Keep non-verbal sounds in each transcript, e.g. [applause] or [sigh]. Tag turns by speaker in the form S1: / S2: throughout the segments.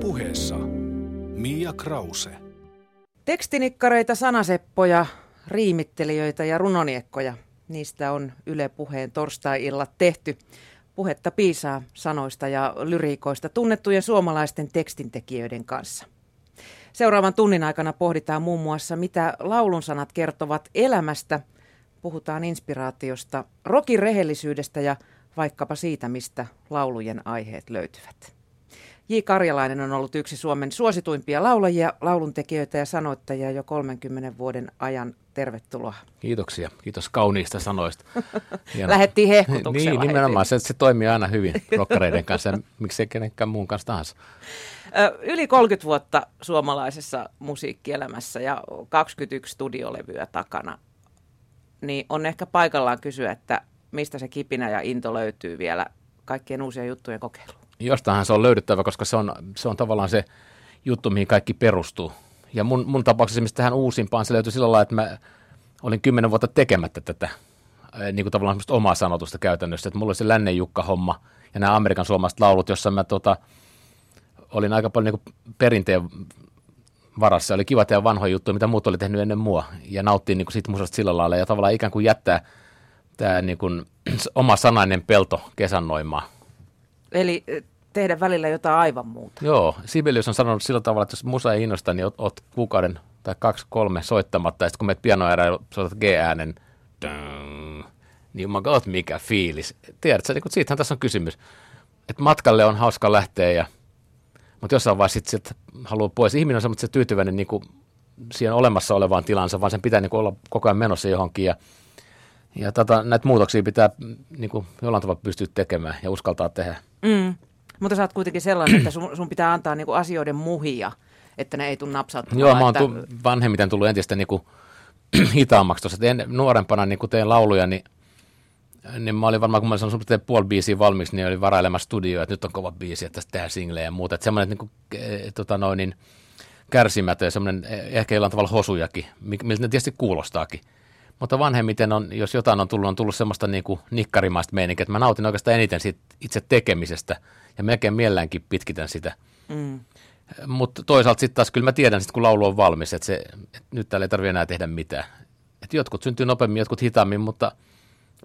S1: puheessa Mia Krause.
S2: Tekstinikkareita, sanaseppoja, riimittelijöitä ja runoniekkoja. Niistä on Yle Puheen torstai-illat tehty. Puhetta piisaa sanoista ja lyriikoista tunnettujen suomalaisten tekstintekijöiden kanssa. Seuraavan tunnin aikana pohditaan muun muassa, mitä laulun sanat kertovat elämästä. Puhutaan inspiraatiosta, rokin rehellisyydestä ja vaikkapa siitä, mistä laulujen aiheet löytyvät. J. Karjalainen on ollut yksi Suomen suosituimpia laulajia, lauluntekijöitä ja sanoittajia jo 30 vuoden ajan. Tervetuloa.
S3: Kiitoksia. Kiitos kauniista sanoista. [laughs]
S2: Lähettiin hehkutuksella.
S3: Niin, nimenomaan. Se, se toimii aina hyvin rokkareiden kanssa ja miksei kenenkään muun kanssa tahansa.
S2: Yli 30 vuotta suomalaisessa musiikkielämässä ja 21 studiolevyä takana. Niin on ehkä paikallaan kysyä, että mistä se kipinä ja into löytyy vielä kaikkien uusien juttujen kokeiluun?
S3: Jostahan se on löydettävä, koska se on, se on tavallaan se juttu, mihin kaikki perustuu. Ja mun, mun tapauksessa esimerkiksi tähän uusimpaan se löytyi sillä lailla, että mä olin kymmenen vuotta tekemättä tätä niin kuin tavallaan omaa sanotusta käytännössä. Että mulla oli se Lännen Jukka-homma ja nämä Amerikan suomalaiset laulut, jossa mä tota, olin aika paljon niin perinteen varassa. Oli kiva tehdä vanhoja juttuja, mitä muut oli tehnyt ennen mua. Ja nauttiin niin kuin siitä musasta sillä lailla ja tavallaan ikään kuin jättää tämä niin kuin, [clears throat] oma sanainen pelto kesannoimaan.
S2: Eli tehdä välillä jotain aivan muuta.
S3: Joo, Sibelius on sanonut sillä tavalla, että jos musa ei innosta, niin oot, kuukauden tai kaksi, kolme soittamatta, ja sitten kun menet pianoäärään ja soitat G-äänen, niin my god, mikä fiilis. Tiedätkö, niin siitähän tässä on kysymys. Että matkalle on hauska lähteä, ja, mutta jossain vaiheessa sitten sit haluaa pois. Ihminen on semmoinen tyytyväinen niin kuin siihen olemassa olevaan tilansa, vaan sen pitää niin kuin olla koko ajan menossa johonkin, ja ja tota, näitä muutoksia pitää niin kuin, jollain tavalla pystyä tekemään ja uskaltaa tehdä.
S2: Mm. Mutta sä oot kuitenkin sellainen, että sun, sun pitää antaa niin kuin asioiden muhia, että ne ei tule napsautumaan.
S3: Joo, mä oon
S2: että...
S3: tu- vanhemmiten tullut entistä niin kuin, [clears throat] hitaammaksi tuossa. En, nuorempana niin kun tein lauluja, niin, niin mä olin varmaan, kun mä olin sanonut, että puoli biisiä valmiiksi, niin olin varailemassa studioa, että nyt on kova biisi, että tästä tehdään singlejä ja muuta. Että semmoinen niin kuin, e, tota noin, niin, kärsimätön ja semmoinen e, ehkä jollain tavalla hosujakin, miltä ne tietysti kuulostaakin. Mutta vanhemmiten on, jos jotain on tullut, on tullut semmoista niin kuin nikkarimaista meininkiä, että mä nautin oikeastaan eniten siitä itse tekemisestä ja melkein mielelläänkin pitkitän sitä. Mm. Mutta toisaalta sitten taas kyllä mä tiedän, sit kun laulu on valmis, että, se, että nyt täällä ei tarvitse enää tehdä mitään. Et jotkut syntyy nopeammin, jotkut hitaammin, mutta –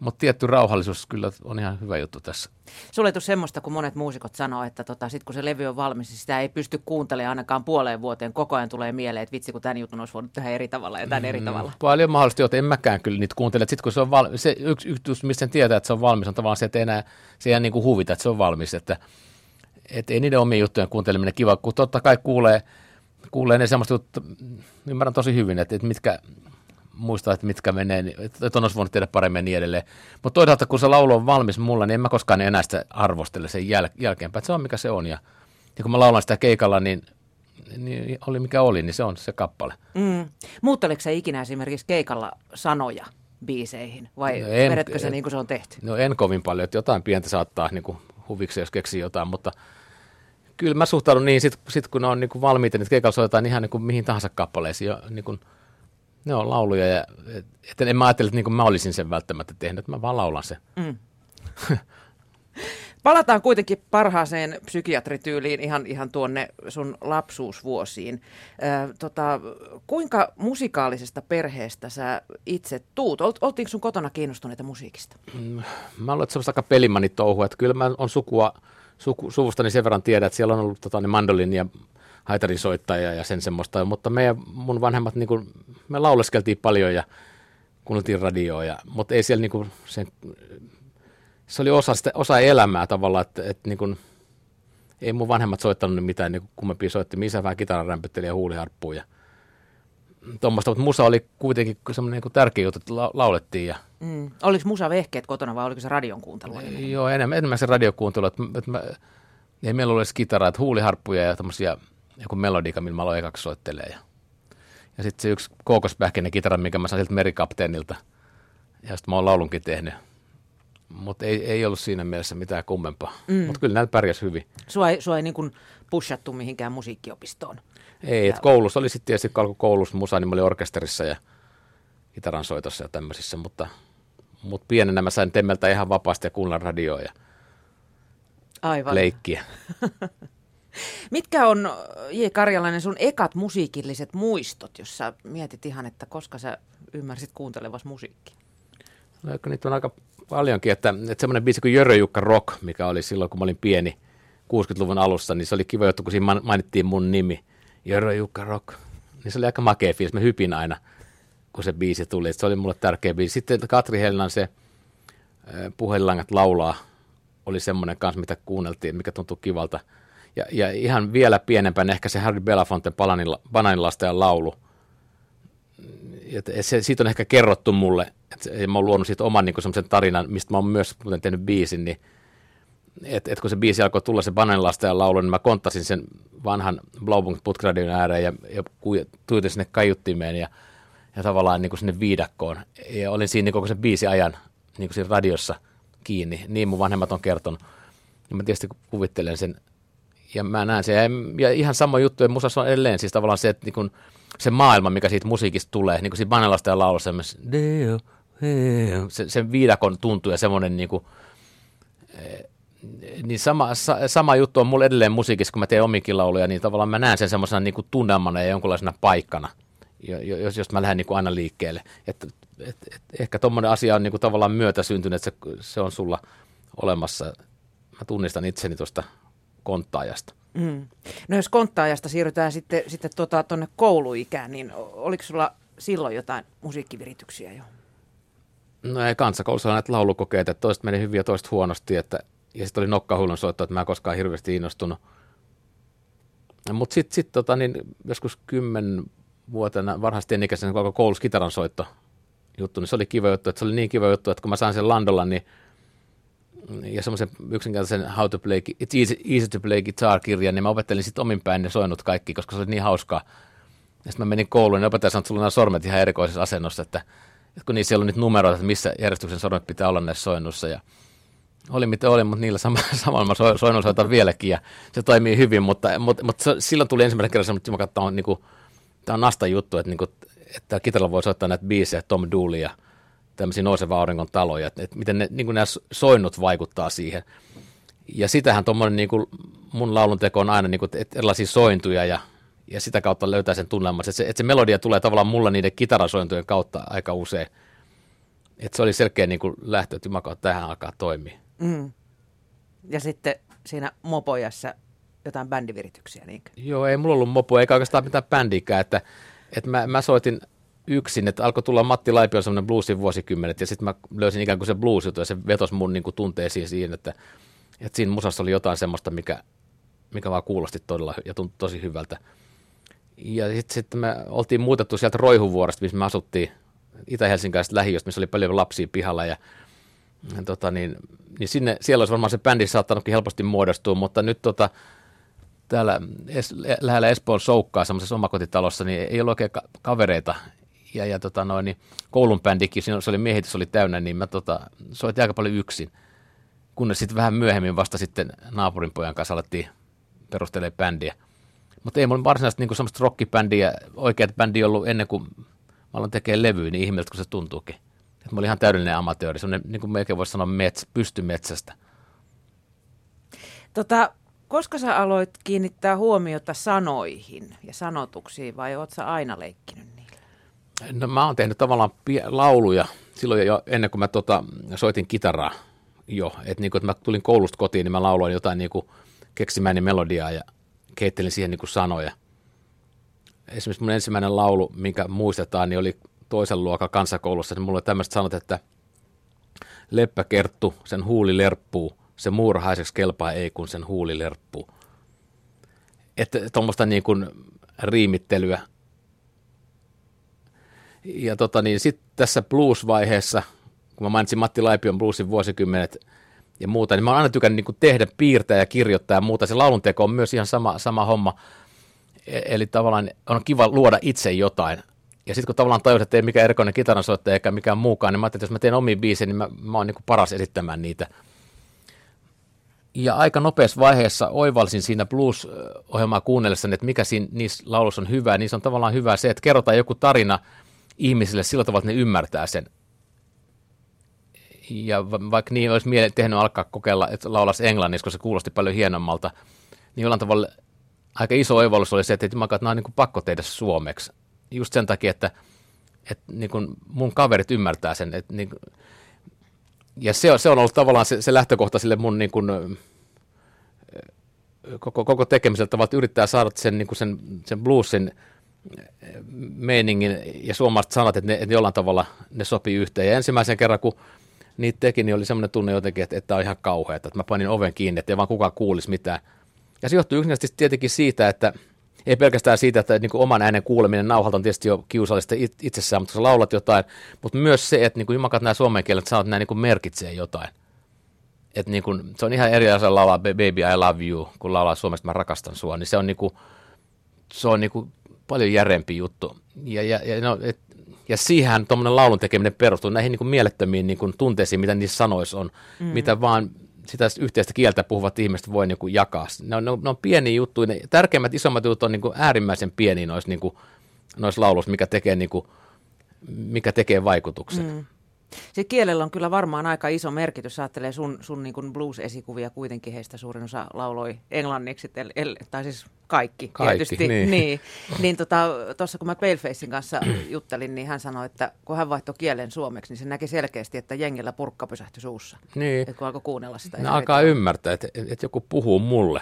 S3: mutta tietty rauhallisuus kyllä on ihan hyvä juttu tässä.
S2: Sulle ei semmoista, kun monet muusikot sanoo, että tota, sit kun se levy on valmis, niin sitä ei pysty kuuntelemaan ainakaan puoleen vuoteen. Koko ajan tulee mieleen, että vitsi kun tämän jutun olisi voinut tehdä eri tavalla ja tämän mm, eri tavalla.
S3: Paljon mahdollisesti, että en mäkään kyllä niitä kuuntele. Sitten kun se on valmis, se yksi yksi, missä sen tietää, että se on valmis, on tavallaan se, että enää, se ei niin kuin huvita, että se on valmis. Että, että ei niiden omien juttujen kuunteleminen kiva, kun totta kai kuulee, kuulee ne semmoista juttu, ymmärrän tosi hyvin, että, että mitkä, muistaa, että mitkä menee, niin, että on olisi voinut tehdä paremmin ja niin edelleen. Mutta toisaalta, kun se laulu on valmis mulla, niin en mä koskaan enää sitä arvostele sen jäl- jälkeenpäin, että se on mikä se on. Ja, ja kun mä laulan sitä keikalla, niin, niin oli mikä oli, niin se on se kappale.
S2: Mm. Muutteliko se ikinä esimerkiksi keikalla sanoja biiseihin vai no en, vedätkö se niin kuin se on tehty?
S3: No en kovin paljon, että jotain pientä saattaa niin kuin huviksi, jos keksii jotain, mutta kyllä mä suhtaudun niin, sit, sit kun ne on niin kuin valmiita, niin keikalla soitetaan ihan niin kuin mihin tahansa kappaleisiin. Ja, niin kuin, ne on lauluja, ja, että en mä ajattele, että niin mä olisin sen välttämättä tehnyt, että mä vaan laulan sen. Mm. [laughs]
S2: Palataan kuitenkin parhaaseen psykiatrityyliin ihan, ihan tuonne sun lapsuusvuosiin. Ö, tota, kuinka musikaalisesta perheestä sä itse tuut? Oltiinko sun kotona kiinnostuneita musiikista?
S3: Mm, mä olen ollut aika pelimani touhu, että kyllä mä on sukua, suku, suvustani sen verran tiedän, että siellä on ollut tota, niin mandolin ja haitarisoittaja ja sen semmoista, mutta meidän, mun vanhemmat, niin kuin, me lauleskeltiin paljon ja kuunneltiin radioa, ja, mutta ei siellä niin kuin, sen, se oli osa, sitä, osa elämää tavallaan, että, että niin kuin, ei mun vanhemmat soittanut mitään niin kummempia soitti, missä vähän kitaran rämpötteli ja huuliharppuun ja tuommoista, mutta musa oli kuitenkin semmoinen niin tärkeä juttu, että la- laulettiin. Ja...
S2: Mm. Oliko musa vehkeet kotona vai oliko se radion kuuntelu?
S3: Joo, enemmän, enemmän se radiokuuntelu, että, että mä, ei meillä ole edes kitaraa, että huuliharppuja ja tämmöisiä joku melodika, millä mä aloin ekaksi soittelee. Ja, ja sitten se yksi kookospähkinen kitara, mikä mä sain sieltä merikapteenilta. Ja sitten mä oon laulunkin tehnyt. Mutta ei, ei ollut siinä mielessä mitään kummempaa. Mm. Mutta kyllä näillä pärjäs hyvin.
S2: Sua ei, sua ei niin pushattu mihinkään musiikkiopistoon?
S3: Ei, että koulussa oli sitten tietysti, kun koulussa musa, niin mä olin orkesterissa ja kitaran soitossa ja tämmöisissä, mutta, mutta pienenä mä sain temmeltä ihan vapaasti ja kuunnella radioa ja
S2: Aivan.
S3: leikkiä. [laughs]
S2: Mitkä on, J. Karjalainen, sun ekat musiikilliset muistot, jos sä mietit ihan, että koska sä ymmärsit kuuntelevas musiikki?
S3: No, niitä on aika paljonkin, että, että semmoinen biisi kuin Jörö Jukka Rock, mikä oli silloin, kun mä olin pieni 60-luvun alussa, niin se oli kiva juttu, kun siinä mainittiin mun nimi, Jörö Jukka Rock. Niin se oli aika makea fiilis, mä hypin aina, kun se biisi tuli, että se oli mulle tärkeä biisi. Sitten Katri Hellan se puhelinlangat laulaa, oli semmoinen kanssa, mitä kuunneltiin, mikä tuntui kivalta. Ja, ja ihan vielä pienempään ehkä se Harry Belafonten Bananilastajan laulu. Et se, siitä on ehkä kerrottu mulle, että mä oon luonut siitä oman niin semmoisen tarinan, mistä mä oon myös muuten tehnyt biisin, niin että et kun se biisi alkoi tulla se Bananilastajan laulu, niin mä konttasin sen vanhan Blaubung putkradion ääreen ja, ja tuijotin sinne kaiuttimeen ja, ja tavallaan niin kuin sinne viidakkoon. Ja olin siinä niin koko sen biisi ajan niin kuin siinä radiossa kiinni. Niin mun vanhemmat on kertonut. Ja mä tietysti kuvittelen sen ja mä näen sen. Ja ihan sama juttu, ja musassa on edelleen siis tavallaan se, että niin kun, se maailma, mikä siitä musiikista tulee, niin kuin siinä Banelasta ja laulussa, se, sen viidakon tuntuu ja semmoinen niin kuin, eh, niin sama, sama juttu on mulle edelleen musiikissa, kun mä teen omikin lauluja, niin tavallaan mä näen sen semmoisena niin kuin tunnelmana ja jonkunlaisena paikkana, jos, jos mä lähden niin kuin aina liikkeelle. Et, et, et, ehkä tuommoinen asia on niin kuin tavallaan myötäsyntynyt, että se, se on sulla olemassa. Mä tunnistan itseni tuosta konttaajasta. Mm.
S2: No jos konttaajasta siirrytään sitten, sitten tuota, tuonne kouluikään, niin oliko sulla silloin jotain musiikkivirityksiä jo?
S3: No ei kansakoulussa on näitä laulukokeita, että toiset meni hyvin ja toiset huonosti, että, ja sitten oli nokkahullun soitto, että mä en koskaan hirveästi innostunut. Mutta sitten sit, tota, niin joskus kymmen vuotena varhaisesti enikäisenä, kun alkoi koulussa kitaran soitto juttu, niin se oli kiva juttu, että se oli niin kiva juttu, että kun mä sain sen Landolla, niin ja semmoisen yksinkertaisen How to play, It's easy, easy to play guitar-kirjan, niin mä opettelin sitten omin päin ne soinut kaikki, koska se oli niin hauskaa. Ja sitten mä menin kouluun, niin opettaja sanoi, että sulla on sormet ihan erikoisessa asennossa, että, että kun niissä ei ollut nyt numeroita, että missä järjestyksen sormet pitää olla näissä soinnussa. Ja oli mitä oli, mutta niillä sama, [laughs] samalla mä soinnulla soitan vieläkin ja se toimii hyvin, mutta, mutta, mutta silloin tuli ensimmäisen kerran semmoinen, että tämä on, niin kuin, tämä on nasta juttu, että, niin kuin, että kitaralla voi soittaa näitä biisejä, Tom Doolia, tämmöisiä nouseva auringon taloja, että, että miten ne, niin kuin nämä soinnut vaikuttaa siihen. Ja sitähän tuommoinen niin kuin mun laulun teko on aina niin kuin, että erilaisia sointuja ja, ja sitä kautta löytää sen tunnelman. Että se, että se melodia tulee tavallaan mulla niiden kitarasointujen kautta aika usein. Että se oli selkeä niin kuin lähtö, että jumaka, tähän alkaa toimia. Mm.
S2: Ja sitten siinä mopojassa jotain bändivirityksiä, niinkö?
S3: Joo, ei mulla ollut mopo, eikä oikeastaan mitään bändiikään, että, että mä, mä soitin yksin, että alkoi tulla Matti Laipio semmoinen bluesin vuosikymmenet, ja sitten mä löysin ikään kuin se blues ja se vetosi mun niin kuin tunteisiin siihen, että, että siinä musassa oli jotain semmoista, mikä, mikä vaan kuulosti todella ja tuntui tosi hyvältä. Ja sitten sit me oltiin muutettu sieltä Roihuvuoresta, missä me asuttiin Itä-Helsinkiläisestä lähiöstä, missä oli paljon lapsia pihalla, ja, ja tota, niin, niin sinne, siellä olisi varmaan se bändi saattanutkin helposti muodostua, mutta nyt tota, täällä es, lähellä Espoon Soukkaa semmoisessa omakotitalossa, niin ei ollut oikein kavereita, ja, ja tota noin, niin koulun bändikin, siinä se oli miehitys oli täynnä, niin mä tota, soitin aika paljon yksin. Kunnes sitten vähän myöhemmin vasta sitten naapurin pojan kanssa alettiin perustelemaan bändiä. Mutta ei mulla varsinaisesti niinku semmoista rockibändiä, oikeat bändi ollut ennen kuin mä aloin tekemään levyä, niin ihmeeltä kun se tuntuukin. Että mä olin ihan täydellinen amatööri, semmoinen, niin kuin melkein voisi sanoa, mets, pystymetsästä.
S2: Tota, koska sä aloit kiinnittää huomiota sanoihin ja sanotuksiin vai oot sä aina leikkinyt?
S3: No mä oon tehnyt tavallaan lauluja silloin jo ennen kuin mä tota, soitin kitaraa jo. Että niin että mä tulin koulusta kotiin, niin mä lauloin jotain niin kuin keksimäni melodiaa ja keittelin siihen niin sanoja. Esimerkiksi mun ensimmäinen laulu, minkä muistetaan, niin oli toisen luokan kansakoulussa. Niin mulla oli tämmöistä sanot, että leppä kerttu, sen huuli lerppuu, se muurahaiseksi kelpaa ei, kun sen huuli lerppuu. Että tuommoista niin kuin riimittelyä ja tota niin, sitten tässä blues-vaiheessa, kun mä mainitsin Matti Laipion bluesin vuosikymmenet ja muuta, niin mä oon aina tykännyt niin tehdä, piirtää ja kirjoittaa ja muuta. Se laulunteko on myös ihan sama, sama homma. E- eli tavallaan on kiva luoda itse jotain. Ja sitten kun tavallaan tajusin, että ei mikään erikoinen kitaransoittaja eikä mikään muukaan, niin mä ajattelin, että jos mä teen omiin biisejä, niin mä, mä oon niin paras esittämään niitä. Ja aika nopeassa vaiheessa oivalsin siinä blues-ohjelmaa kuunnellessa, että mikä siinä niissä laulussa on hyvää. Niissä on tavallaan hyvää se, että kerrotaan joku tarina – ihmisille sillä tavalla, että ne ymmärtää sen. Ja vaikka niin olisi miele tehnyt alkaa kokeilla, että laulas englanniksi, koska se kuulosti paljon hienommalta, niin jollain tavalla aika iso oivallus oli se, että mä että nämä on niin pakko tehdä suomeksi. Just sen takia, että, että niin kuin mun kaverit ymmärtää sen. Että niin, ja se on, se on ollut tavallaan se, se lähtökohta sille mun niin kuin, koko, koko tekemiseltä että yrittää saada sen, niin kuin sen, sen bluesin meiningin ja suomalaiset sanat, että ne, että jollain tavalla ne sopii yhteen. Ja ensimmäisen kerran, kun niitä teki, niin oli semmoinen tunne jotenkin, että, että on ihan kauhea, että mä panin oven kiinni, että ei vaan kukaan kuulisi mitään. Ja se johtuu yksinkertaisesti tietenkin siitä, että ei pelkästään siitä, että niin oman äänen kuuleminen nauhalta on tietysti jo kiusallista itsessään, mutta sä laulat jotain, mutta myös se, että niin kuin jumakat nämä suomen kielet sanat, nämä niin kuin merkitsee jotain. Että niin kuin, se on ihan eri asia laulaa Baby I love you, kun laulaa suomesta mä rakastan sua, niin se on, niin kuin, se on niin kuin paljon järempi juttu. Ja, ja, ja, no, et, ja siihen tuommoinen laulun tekeminen perustuu näihin niin kuin mielettömiin niin kuin tunteisiin, mitä niissä sanoissa on, mm. mitä vaan sitä yhteistä kieltä puhuvat ihmiset voi niin kuin jakaa. Ne on, ne, on, ne on pieniä juttuja. Ne tärkeimmät, isommat jutut on niin kuin äärimmäisen pieniä noissa, niin kuin, noissa lauluissa, mikä tekee, niin kuin, mikä tekee vaikutuksen. Mm.
S2: Se kielellä on kyllä varmaan aika iso merkitys. Ajattelee sun, sun niin kuin blues-esikuvia kuitenkin heistä suurin osa lauloi englanniksi, el, el, tai siis kaikki,
S3: kaikki
S2: tietysti.
S3: Niin, [laughs]
S2: niin, niin tuossa tota, kun mä Palefacein kanssa [clears throat] juttelin, niin hän sanoi, että kun hän vaihtoi kielen suomeksi, niin se näki selkeästi, että jengellä purkka pysähtyi suussa.
S3: Niin.
S2: Että kun alkoi kuunnella sitä.
S3: Ne alkaa ymmärtää, että, että joku puhuu mulle.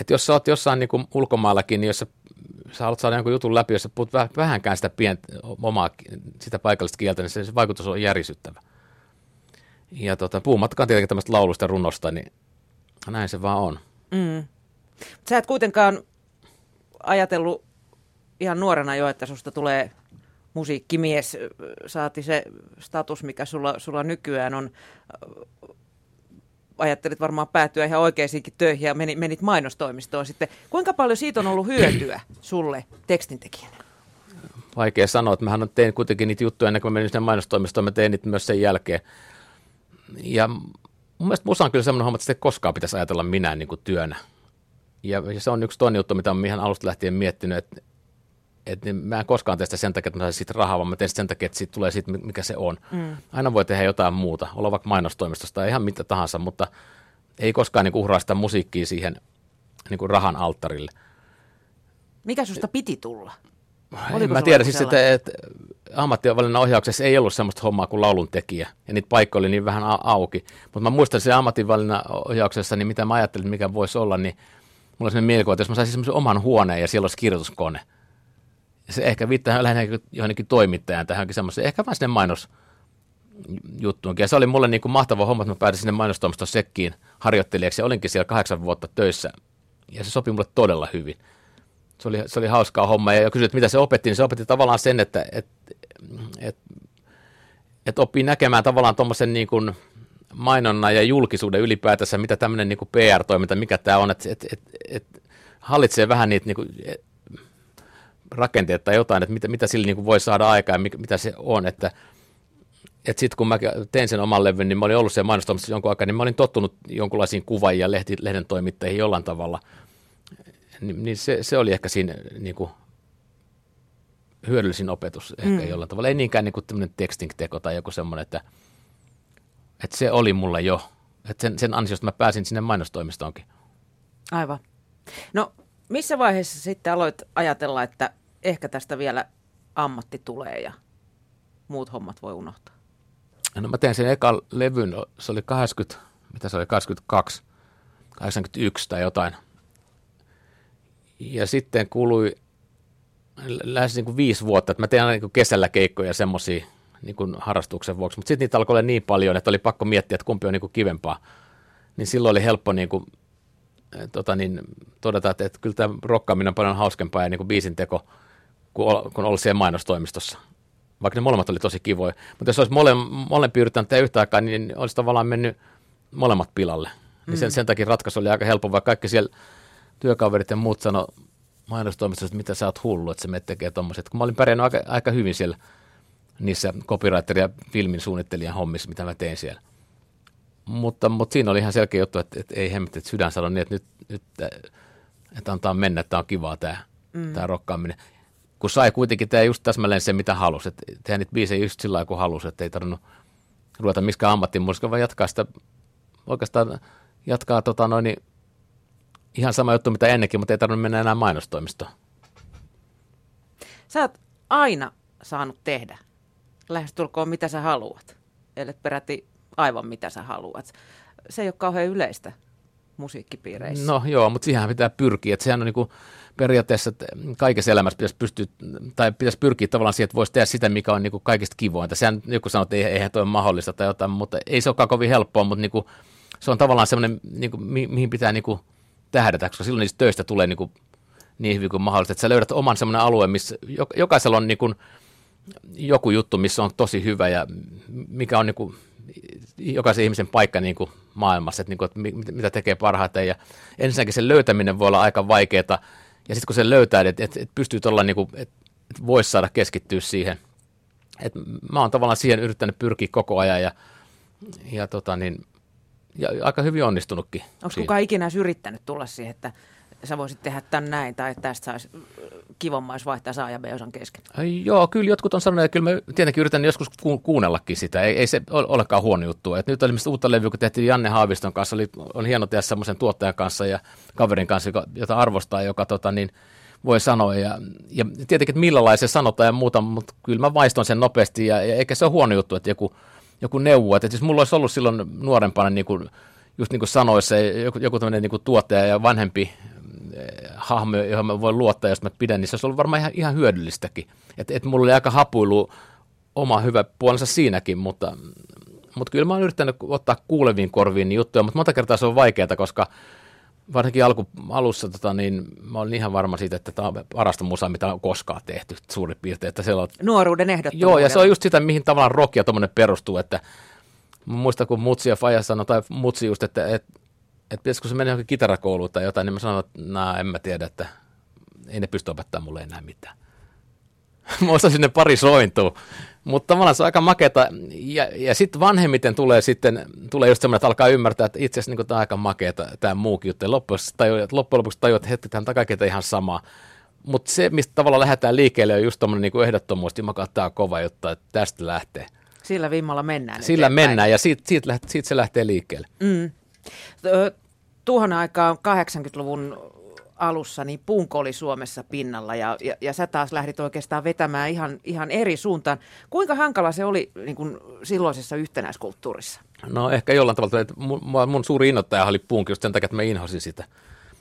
S3: Että jos sä oot jossain niin ulkomaallakin, niin jos sä, sä haluat saada jonkun jutun läpi, jos sä puhut vähänkään sitä pientä, omaa, sitä paikallista kieltä, niin se, se vaikutus on järisyttävä. Ja tota, puhumattakaan tietenkin tämmöistä laulusta runosta, niin näin se vaan on.
S2: Mm. Sä et kuitenkaan ajatellut ihan nuorena jo, että susta tulee musiikkimies, saati se status, mikä sulla, sulla nykyään on. Ajattelit varmaan päätyä ihan oikeisiinkin töihin ja menit, menit mainostoimistoon sitten. Kuinka paljon siitä on ollut hyötyä sulle tekstintekijänä?
S3: Vaikea sanoa, että mähän tein kuitenkin niitä juttuja ennen kuin menin sinne mainostoimistoon, mä tein niitä myös sen jälkeen. Ja mun mielestä musa on kyllä semmoinen homma, että sitä koskaan pitäisi ajatella minä niin kuin työnä ja, se on yksi toinen juttu, mitä olen ihan alusta lähtien miettinyt, että et niin mä en koskaan tee sitä sen takia, että mä saisin siitä rahaa, vaan mä teen sen takia, että siitä tulee siitä, mikä se on. Mm. Aina voi tehdä jotain muuta, olla vaikka mainostoimistosta tai ihan mitä tahansa, mutta ei koskaan niin uhraa sitä musiikkia siihen niin kuin rahan alttarille.
S2: Mikä susta piti tulla?
S3: Oliko mä tiedän siis, että, että ammattivalinnan ohjauksessa ei ollut semmoista hommaa kuin laulun tekijä, ja niitä paikkoja oli niin vähän auki. Mutta mä muistan se ammattivalinnan ohjauksessa, niin mitä mä ajattelin, mikä voisi olla, niin mulla on sellainen mielikuva, että jos mä saisin semmoisen oman huoneen ja siellä olisi kirjoituskone, se ehkä viittaa lähinnä johonkin toimittajan tähänkin semmoisen, ehkä vain sinne mainos juttuunkin. Ja se oli mulle niin kuin mahtava homma, että mä pääsin sinne mainostoimiston sekkiin harjoittelijaksi ja olinkin siellä kahdeksan vuotta töissä. Ja se sopi mulle todella hyvin. Se oli, se oli hauskaa homma. Ja kysyit, mitä se opetti, niin se opetti tavallaan sen, että et, et, et oppii näkemään tavallaan tuommoisen niin kuin mainonnan ja julkisuuden ylipäätänsä, mitä tämmöinen niin PR-toiminta, mikä tämä on, että et, et, et hallitsee vähän niitä niin kuin, rakenteita tai jotain, että mitä, mitä sillä niin kuin voi saada aikaa ja mitä se on, että että sitten kun mä tein sen oman levyn, niin mä olin ollut siellä mainostamassa jonkun aikaa, niin mä olin tottunut jonkunlaisiin kuvaajia ja lehti, lehden toimittajiin jollain tavalla. Ni, niin se, se, oli ehkä siinä niin kuin, hyödyllisin opetus ehkä mm. jollain tavalla. Ei niinkään niin kuin tämmöinen teksting-teko tai joku semmoinen, että – että se oli mulle jo. Että sen, sen ansiosta mä pääsin sinne mainostoimistoonkin.
S2: Aivan. No missä vaiheessa sitten aloit ajatella, että ehkä tästä vielä ammatti tulee ja muut hommat voi unohtaa?
S3: No mä tein sen eka levyn, se oli 80, mitä se oli, 82, 81 tai jotain. Ja sitten kului lähes niin kuin viisi vuotta, että mä tein aina niin kuin kesällä keikkoja semmoisia, niin kuin harrastuksen vuoksi, mutta sitten niitä alkoi olla niin paljon, että oli pakko miettiä, että kumpi on niin kuin kivempaa. Niin silloin oli helppo niin kuin, tota niin, todeta, että, että kyllä tämä rokkaaminen on paljon hauskempaa ja niin kuin biisin teko kuin, kuin olla siellä mainostoimistossa. Vaikka ne molemmat oli tosi kivoja. Mutta jos olisi mole, molempi yrittänyt tehdä yhtä aikaa, niin olisi tavallaan mennyt molemmat pilalle. Mm. Niin sen, sen takia ratkaisu oli aika helppo, vaikka kaikki siellä työkaverit ja muut sanoi mainostoimistossa, että mitä sä oot hullu, että se me tekee tommoset. Kun mä olin pärjännyt aika, aika hyvin siellä niissä copywriter- ja filmin suunnittelijan hommissa, mitä mä tein siellä. Mutta, mutta siinä oli ihan selkeä juttu, että, että ei hemmetti, että sydän sanoi niin, että nyt, nyt että antaa mennä, että tämä on kivaa tämä, mm. tämä rokkaaminen. Kun sai kuitenkin tämä just täsmälleen se, mitä halusi. Että tehdä niitä biisejä just sillä lailla, kun halusi, että ei tarvinnut ruveta miskään ammattimuusika, vaan jatkaa sitä, oikeastaan jatkaa tota noin, ihan sama juttu mitä ennenkin, mutta ei tarvitse mennä enää mainostoimistoon.
S2: Sä oot aina saanut tehdä lähestulkoon mitä sä haluat, eli peräti aivan mitä sä haluat. Se ei ole kauhean yleistä musiikkipiireissä.
S3: No joo, mutta siihen pitää pyrkiä. Että sehän on niin kuin periaatteessa, kaikessa elämässä pitäisi, pystyä, tai pitäisi pyrkiä tavallaan siihen, että voisi tehdä sitä, mikä on niin kuin kaikista kivointa. Sehän joku sanoo, että eihän toi ole mahdollista tai jotain, mutta ei se olekaan kovin helppoa, mutta niin kuin, se on tavallaan semmoinen, niin kuin, mi- mihin pitää niin kuin tähdätä, koska silloin niistä töistä tulee niin, kuin, niin hyvin kuin mahdollista. Että sä löydät oman semmoinen alue, missä jokaisella on niin kuin, joku juttu, missä on tosi hyvä ja mikä on niin kuin, jokaisen ihmisen paikka niin kuin maailmassa, että, niin kuin, että mitä tekee parhaiten. Ja ensinnäkin sen löytäminen voi olla aika vaikeaa, ja sitten kun sen löytää, että, että, että pystyy tuolla, niin kuin, että, että voisi saada keskittyä siihen. Että mä oon tavallaan siihen yrittänyt pyrkiä koko ajan, ja, ja, tota, niin, ja aika hyvin onnistunutkin.
S2: Onko kukaan ikinä yrittänyt tulla siihen, että sä voisit tehdä tämän näin, tai että tästä saisi kivommaa, jos vaihtaa saa ja B-osan kesken.
S3: Ai, joo, kyllä jotkut on sanonut, ja kyllä mä tietenkin yritän joskus ku- kuunnellakin sitä. Ei, ei se ole olekaan huono juttu. Et nyt esimerkiksi uutta levyä, kun tehtiin Janne Haaviston kanssa, oli, on hieno tehdä semmoisen tuottajan kanssa ja kaverin kanssa, joka, jota arvostaa, joka tota, niin, voi sanoa. Ja, ja tietenkin, että millä lailla se sanotaan ja muuta, mutta kyllä mä vaiston sen nopeasti, ja, ja eikä se ole huono juttu, että joku, joku neuvo. Että jos mulla olisi ollut silloin nuorempana, niin kuin, just niin kuin sanoissa, joku, joku tämmöinen niin tuottaja ja vanhempi hahmo, johon mä voin luottaa, jos mä pidän, niin se olisi ollut varmaan ihan, ihan hyödyllistäkin. Että et mulla oli aika hapuilu oma hyvä puolensa siinäkin, mutta, mutta kyllä mä oon yrittänyt ottaa kuuleviin korviin niin juttuja, mutta monta kertaa se on vaikeaa, koska varsinkin alku, alussa tota, niin mä olin ihan varma siitä, että tämä on parasta musaa, mitä on koskaan tehty suurin piirtein. Että on...
S2: Nuoruuden ehdottomuudella.
S3: Joo, ja se on just sitä, mihin tavallaan rock ja perustuu, että muista kun Mutsi ja Faja sanoi, tai Mutsi just, että, että että pitäisikö se mennä johonkin kitarakouluun tai jotain, niin mä sanoin, että nah, en mä tiedä, että ei ne pysty opettamaan mulle enää mitään. [laughs] mä osasin ne pari sointua. Mutta tavallaan se on aika maketa. Ja, ja sitten vanhemmiten tulee sitten, tulee just semmoinen, että alkaa ymmärtää, että itse asiassa niin tämä on aika makeeta tämä muukin juttu. Loppujen, loppujen lopuksi tajuat, että hetki, tämä on ihan sama. Mutta se, mistä tavallaan lähdetään liikkeelle, on just tuommoinen niin ehdottomuus, että tämä on kova juttu, että tästä lähtee.
S2: Sillä vimmalla mennään.
S3: Sillä eteenpäin. mennään ja siitä, siitä, siitä se lähtee liikkeelle.
S2: Mm. Tuohon aikaan 80-luvun alussa, niin punko oli Suomessa pinnalla ja, ja, ja sä taas lähdit oikeastaan vetämään ihan, ihan eri suuntaan. Kuinka hankala se oli niin kuin silloisessa yhtenäiskulttuurissa?
S3: No ehkä jollain tavalla, että mun, mun suuri innoittaja oli punk just sen takia, että mä inhosin sitä.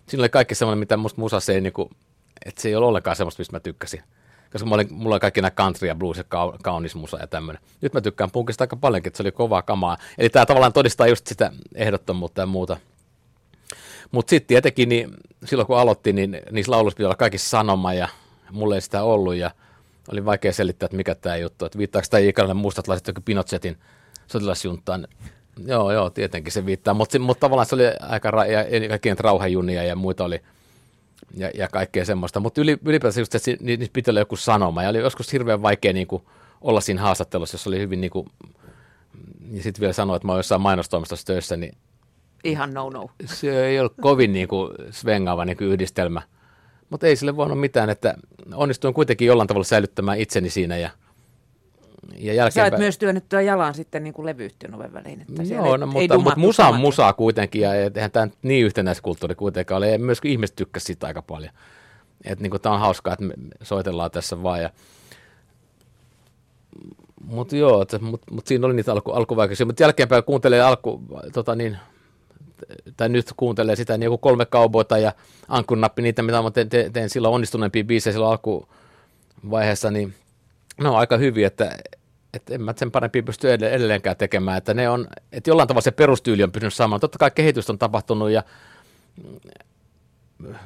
S3: Siinä oli kaikki semmoinen, mitä musta musassa ei, niin kuin, että se ei ole ollenkaan semmoista, mistä mä tykkäsin. Koska olin, mulla oli kaikki nämä country ja blues ja kaunis musa ja tämmöinen. Nyt mä tykkään punkista aika paljonkin, että se oli kovaa kamaa. Eli tämä tavallaan todistaa just sitä ehdottomuutta ja muuta – mutta sitten tietenkin niin, silloin kun aloitti, niin niissä lauluissa pitää olla kaikki sanoma ja mulle ei sitä ollut ja oli vaikea selittää, että mikä tämä juttu, että viittaako tämä ikäinen mustat laiset joku Pinochetin sotilasjuntaan. Joo, joo, tietenkin se viittaa, mutta mut tavallaan se oli aika, ra- ja kaikkien rauhajunia ja muita oli, ja, ja kaikkea semmoista, mutta yli, ylipäätään just, että niissä pitää olla joku sanoma, ja oli joskus hirveän vaikea niin kuin, olla siinä haastattelussa, jos oli hyvin niin kuin, ja sitten vielä sanoa, että mä oon jossain mainostoimistossa töissä, niin
S2: ihan no-no.
S3: Se ei ollut kovin niin kuin svengaava niin kuin yhdistelmä. Mutta ei sille voinut mitään, että onnistuin kuitenkin jollain tavalla säilyttämään itseni siinä ja
S2: ja jälkeenpäin... Sä myös työnnettyä jalan sitten niin kuin levyyhtiön oven väliin. Että
S3: Joo, no, mutta, mutta musa on musaa kuitenkin ja eihän tämä niin yhtenäiskulttuuri kuitenkaan ole. Ja myös ihmiset tykkäsivät siitä aika paljon. Että niin tämä on hauskaa, että me soitellaan tässä vaan. Ja... Mutta joo, mutta mut, mut siinä oli niitä alku, alkuvaikeuksia. Mutta jälkeenpäin kuuntelee alku, tota niin, tai nyt kuuntelee sitä niin kolme kauboita ja ankkurinappi, niitä mitä mä teen, teen silloin onnistuneempia biisejä silloin alkuvaiheessa, niin ne on aika hyviä, että, että en mä sen parempi pysty edelleenkään tekemään, että ne on, että jollain tavalla se perustyyli on pysynyt samalla. Totta kai kehitystä on tapahtunut ja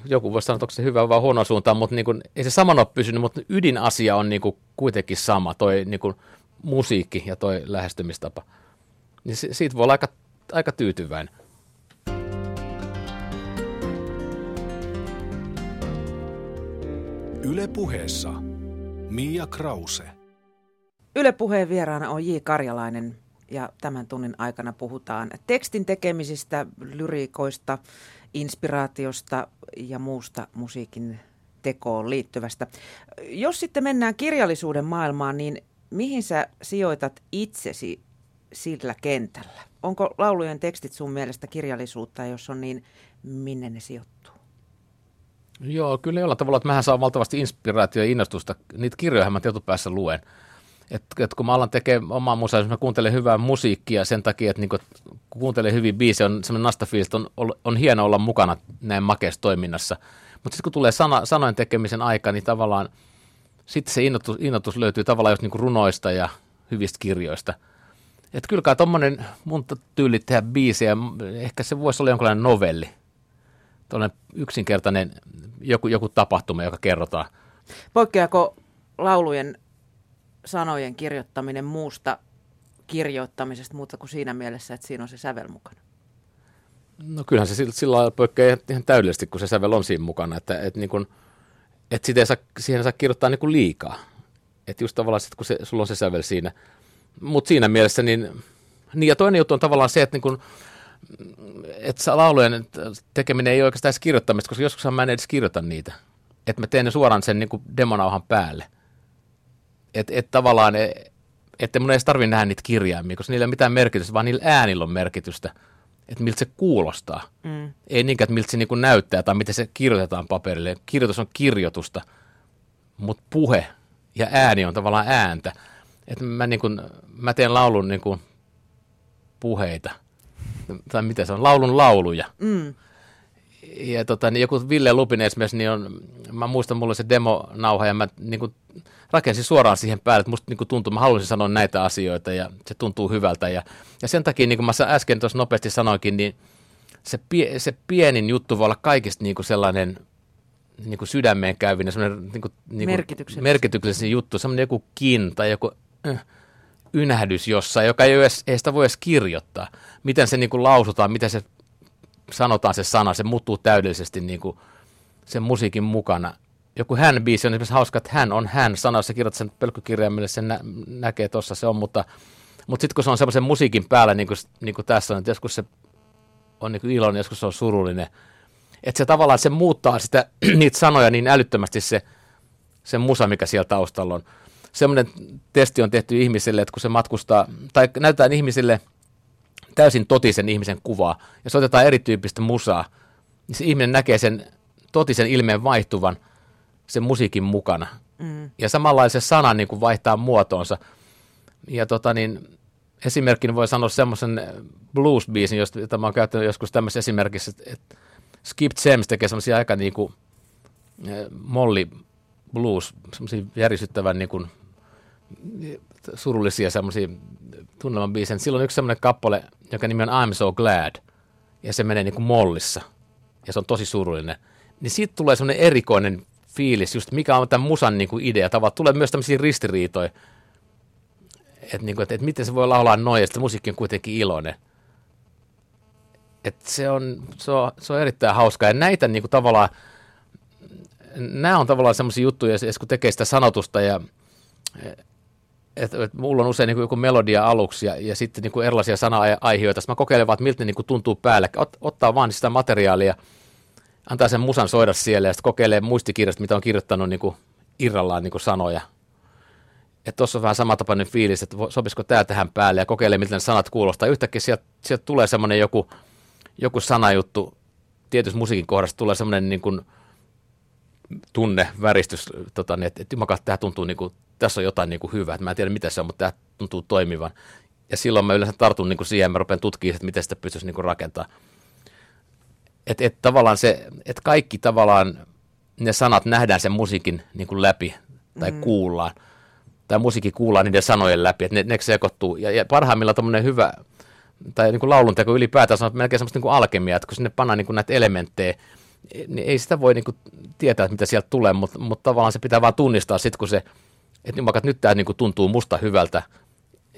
S3: joku voisi sanoa, että onko se hyvä vai huono suuntaan, mutta niin kuin, ei se saman ole pysynyt, mutta ydinasia on niin kuin kuitenkin sama, toi niin kuin musiikki ja toi lähestymistapa. Niin siitä voi olla aika, aika tyytyväinen.
S1: Yle puheessa Mia Krause.
S2: Yle puheen vieraana on J. Karjalainen ja tämän tunnin aikana puhutaan tekstin tekemisistä, lyriikoista, inspiraatiosta ja muusta musiikin tekoon liittyvästä. Jos sitten mennään kirjallisuuden maailmaan, niin mihin sä sijoitat itsesi sillä kentällä? Onko laulujen tekstit sun mielestä kirjallisuutta, jos on niin, minne ne sijoittuu?
S3: Joo, kyllä jollain tavalla, että mähän saan valtavasti inspiraatio ja innostusta. Niitä kirjoja mä tietopäässä luen. Et, et kun mä alan tekemään omaa musaa, mä kuuntelen hyvää musiikkia sen takia, että niinku, kun kuuntelen hyvin biisejä, on semmoinen nastafiilis, on, on hieno olla mukana näin makeassa toiminnassa. Mutta sitten kun tulee sana, sanojen tekemisen aika, niin tavallaan sitten se innotus, innotus löytyy tavallaan just niinku runoista ja hyvistä kirjoista. Että kyllä kai tuommoinen mun tyyli tehdä biisejä, ehkä se voisi olla jonkinlainen novelli. Tuollainen yksinkertainen joku, joku tapahtuma, joka kerrotaan.
S2: Poikkeako laulujen sanojen kirjoittaminen muusta kirjoittamisesta muuta kuin siinä mielessä, että siinä on se sävel mukana?
S3: No kyllähän se sillä, sillä lailla poikkeaa ihan täydellisesti, kun se sävel on siinä mukana, että, että, niin kuin, että sitä ei saa, siihen saa kirjoittaa niin kuin liikaa. Että just tavallaan sit, kun se, sulla on se sävel siinä. Mutta siinä mielessä, niin, niin ja toinen juttu on tavallaan se, että niin kuin, että laulujen tekeminen ei ole oikeastaan edes kirjoittamista, koska joskus mä en edes kirjoita niitä. Että mä teen ne suoraan sen niin kuin demonauhan päälle – että et tavallaan, e, että mun ei edes tarvitse nähdä niitä kirjaimia, koska niillä ei ole mitään merkitystä, vaan niillä äänillä on merkitystä, että miltä se kuulostaa. Mm. Ei niinkään, että miltä se niin näyttää tai miten se kirjoitetaan paperille. Kirjoitus on kirjoitusta, mutta puhe ja ääni on tavallaan ääntä. Että mä, niin kuin, mä teen laulun niin kuin puheita, tai mitä se on, laulun lauluja. Mm ja tota, niin joku Ville Lupin esimerkiksi, niin on, mä muistan, mulla se demo-nauha ja mä niin kuin, rakensin suoraan siihen päälle, että musta niin kuin tuntuu, mä haluaisin sanoa näitä asioita ja se tuntuu hyvältä. Ja, ja sen takia, niin kuin mä äsken tuossa nopeasti sanoinkin, niin se, pie, se pienin juttu voi olla kaikista niin kuin sellainen niin kuin sydämeen käyvinen, semmoinen niin kuin, niin kuin merkityksellinen juttu, semmoinen joku kin tai joku äh, ynähdys jossain, joka ei, edes, ei sitä voi edes kirjoittaa. Miten se niin kuin lausutaan, miten se sanotaan se sana, se muuttuu täydellisesti niin kuin sen musiikin mukana. Joku hän-biisi on esimerkiksi hauska, että hän on hän sana, jos sä kirjoitat sen pölkkykirjaimelle, sen nä- näkee tuossa se on, mutta, mutta sitten kun se on semmoisen musiikin päällä, niin kuin, niin kuin tässä on, että joskus se on niin kuin iloinen, joskus se on surullinen, että se tavallaan se muuttaa sitä, [clears throat] niitä sanoja niin älyttömästi se, se musa, mikä siellä taustalla on. Semmoinen testi on tehty ihmisille, että kun se matkustaa, tai näytetään ihmisille – täysin totisen ihmisen kuvaa, ja otetaan erityyppistä musaa, niin se ihminen näkee sen totisen ilmeen vaihtuvan sen musiikin mukana. Mm. Ja samanlaisen sanan niin kuin vaihtaa muotoonsa. Ja tota niin, esimerkkinä voi sanoa semmoisen blues-biisin, jota mä oon käyttänyt joskus tämmöisessä esimerkissä, että Skip James tekee semmoisia aika niin kuin eh, molli blues, semmoisia järisyttävän niin kuin surullisia semmoisia tunnelman biisejä. Silloin yksi semmoinen kappale, joka nimi on I'm So Glad, ja se menee niin kuin mollissa, ja se on tosi surullinen. Niin siitä tulee semmoinen erikoinen fiilis, just mikä on tämän musan niin kuin idea. Tavallaan tulee myös tämmöisiä ristiriitoja, että, niin että, että miten se voi laulaa noin, ja sitten musiikki on kuitenkin iloinen. Että se on, se, on, se on erittäin hauskaa, ja näitä niin kuin tavallaan, nämä on tavallaan semmoisia juttuja, kun tekee sitä sanotusta ja että et mulla on usein niin kuin joku melodia aluksi ja, ja sitten niin kuin erilaisia sana-aiheita. Mä kokeilen vaan, että miltä ne niin kuin tuntuu päälle. Ot, ottaa vaan sitä materiaalia, antaa sen musan soida siellä ja sitten kokeilee muistikirjasta, mitä on kirjoittanut niin kuin irrallaan niin kuin sanoja. Että tuossa on vähän samantapainen fiilis, että sopisiko tämä tähän päälle ja kokeilee, miltä ne sanat kuulostaa. Yhtäkkiä sieltä, sieltä tulee semmoinen joku, joku sanajuttu, tietysti musiikin kohdassa tulee semmoinen niin kuin tunne, väristys, tota, niin, että, että tämä tuntuu niin kuin tässä on jotain niin kuin hyvää, että mä en tiedä mitä se on, mutta tämä tuntuu toimivan. Ja silloin mä yleensä tartun niin kuin siihen, mä rupean tutkimaan, että miten sitä pystyisi niin kuin rakentamaan. Että et tavallaan se, että kaikki tavallaan ne sanat nähdään sen musiikin niin kuin läpi tai mm. kuullaan. Tai musiikki kuullaan niiden sanojen läpi, että ne, ne sekoittuu. Ja, ja parhaimmillaan tämmöinen hyvä, tai niin kuin laulunteko ylipäätään on melkein semmoista niin kuin alkemia, että kun sinne pannaan niin kuin näitä elementtejä, niin ei sitä voi niin kuin tietää, että mitä sieltä tulee, mutta, mutta tavallaan se pitää vaan tunnistaa sitten, kun se että niin vaikka nyt tämä niin kuin tuntuu musta hyvältä,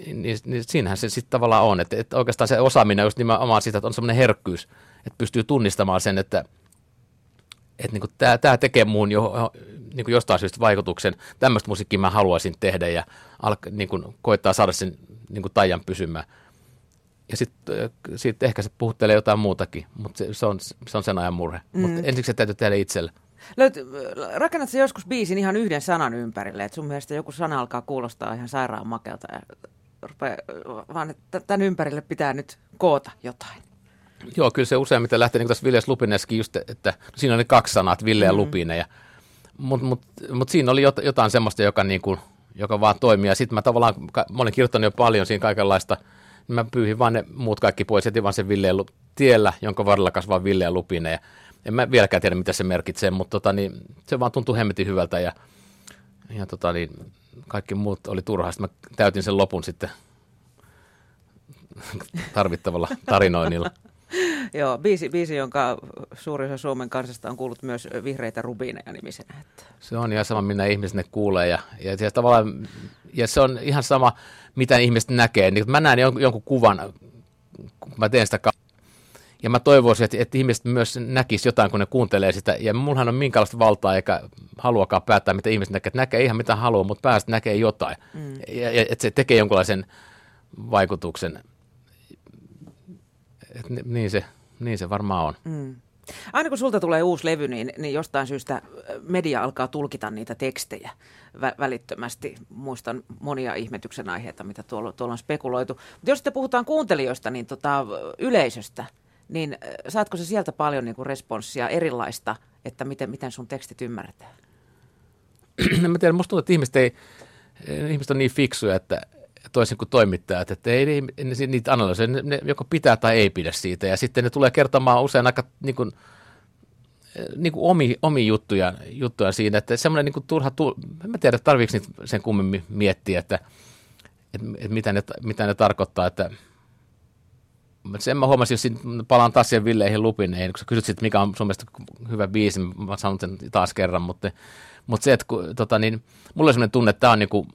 S3: niin, niin siinähän se sitten tavallaan on. Että, että oikeastaan se osaaminen on just nimenomaan sitä, että on semmoinen herkkyys, että pystyy tunnistamaan sen, että, että niin tämä, tämä tekee muun jo, niin kuin jostain syystä vaikutuksen. Tämmöistä musiikkia mä haluaisin tehdä ja alka, niin kuin koittaa saada sen niin kuin taian pysymään. Ja sitten sit ehkä se puhuttelee jotain muutakin, mutta se, se, on, se on sen ajan murhe. Mm. Mutta ensiksi se täytyy tehdä itselle.
S2: Löyt, rakennat joskus biisin ihan yhden sanan ympärille, että sun mielestä joku sana alkaa kuulostaa ihan sairaan makelta ja rupea, vaan että tämän ympärille pitää nyt koota jotain?
S3: Joo, kyllä se useimmiten lähtee niin kuin tässä Viljas Lupineskin just, että siinä oli kaksi sanaa, että Ville ja mm. Lupine. Ja, mutta mut, mut siinä oli jotain semmoista, joka, niin kuin, joka vaan toimii. Ja sitten mä tavallaan, mä olin kirjoittanut jo paljon siinä kaikenlaista, niin mä pyyhin vaan ne muut kaikki pois, jätin vaan sen Ville tiellä, jonka varrella kasvaa Ville ja Lupine. Ja en mä vieläkään tiedä, mitä se merkitsee, mutta tota, niin, se vaan tuntui hemmetin hyvältä ja, ja tota, niin, kaikki muut oli turhaa. Sitten mä täytin sen lopun sitten tarvittavalla tarinoinnilla. [laughs]
S2: Joo, biisi, biisi, jonka suurin osa Suomen kansasta on kuullut myös vihreitä rubiineja nimisenä. Että.
S3: Se on ihan sama, minä ihmiset ne kuulee. Ja, ja, ja, tavallaan, ja se on ihan sama, mitä ihmiset näkee. Niin, mä näen jonkun, jonkun kuvan, kun mä teen sitä ja mä toivoisin, että, että ihmiset myös näkisivät jotain, kun ne kuuntelee sitä. Ja mullahan on minkälaista valtaa eikä haluakaan päättää, mitä ihmiset näkee. Että näkee ihan mitä haluaa, mutta päästä näkee jotain. Mm. Ja, ja että se tekee jonkunlaisen vaikutuksen. Et niin, se, niin se varmaan on. Mm.
S2: Aina kun sulta tulee uusi levy, niin, niin jostain syystä media alkaa tulkita niitä tekstejä vä- välittömästi. Muistan monia ihmetyksen aiheita, mitä tuolla, tuolla on spekuloitu. Mutta jos sitten puhutaan kuuntelijoista, niin tota, yleisöstä – niin saatko se sieltä paljon niin kuin responssia erilaista, että miten, miten sun tekstit ymmärretään? [clears throat]
S3: Mä tiedän, musta tuntuu, että ihmiset, ei, ihmiset on niin fiksuja, että toisin kuin toimittajat, että ei ne, ne, niitä analysoida, ne, ne joko pitää tai ei pidä siitä, ja sitten ne tulee kertomaan usein aika niin kuin, niin kuin omi, omi juttuja, juttuja siinä, että semmoinen niin kuin turha, tu, en mä tiedä, tarviiko sen kummemmin miettiä, että, että, että mitä, ne, mitä ne tarkoittaa, että sen mä huomasin, jos palaan taas siihen Villeihin Lupineihin, kun sä kysyt mikä on sun mielestä hyvä biisi, mä sanon sen taas kerran, mutta, mutta se, että kun, tota, niin, mulla oli sellainen tunne, että tämä on niinku,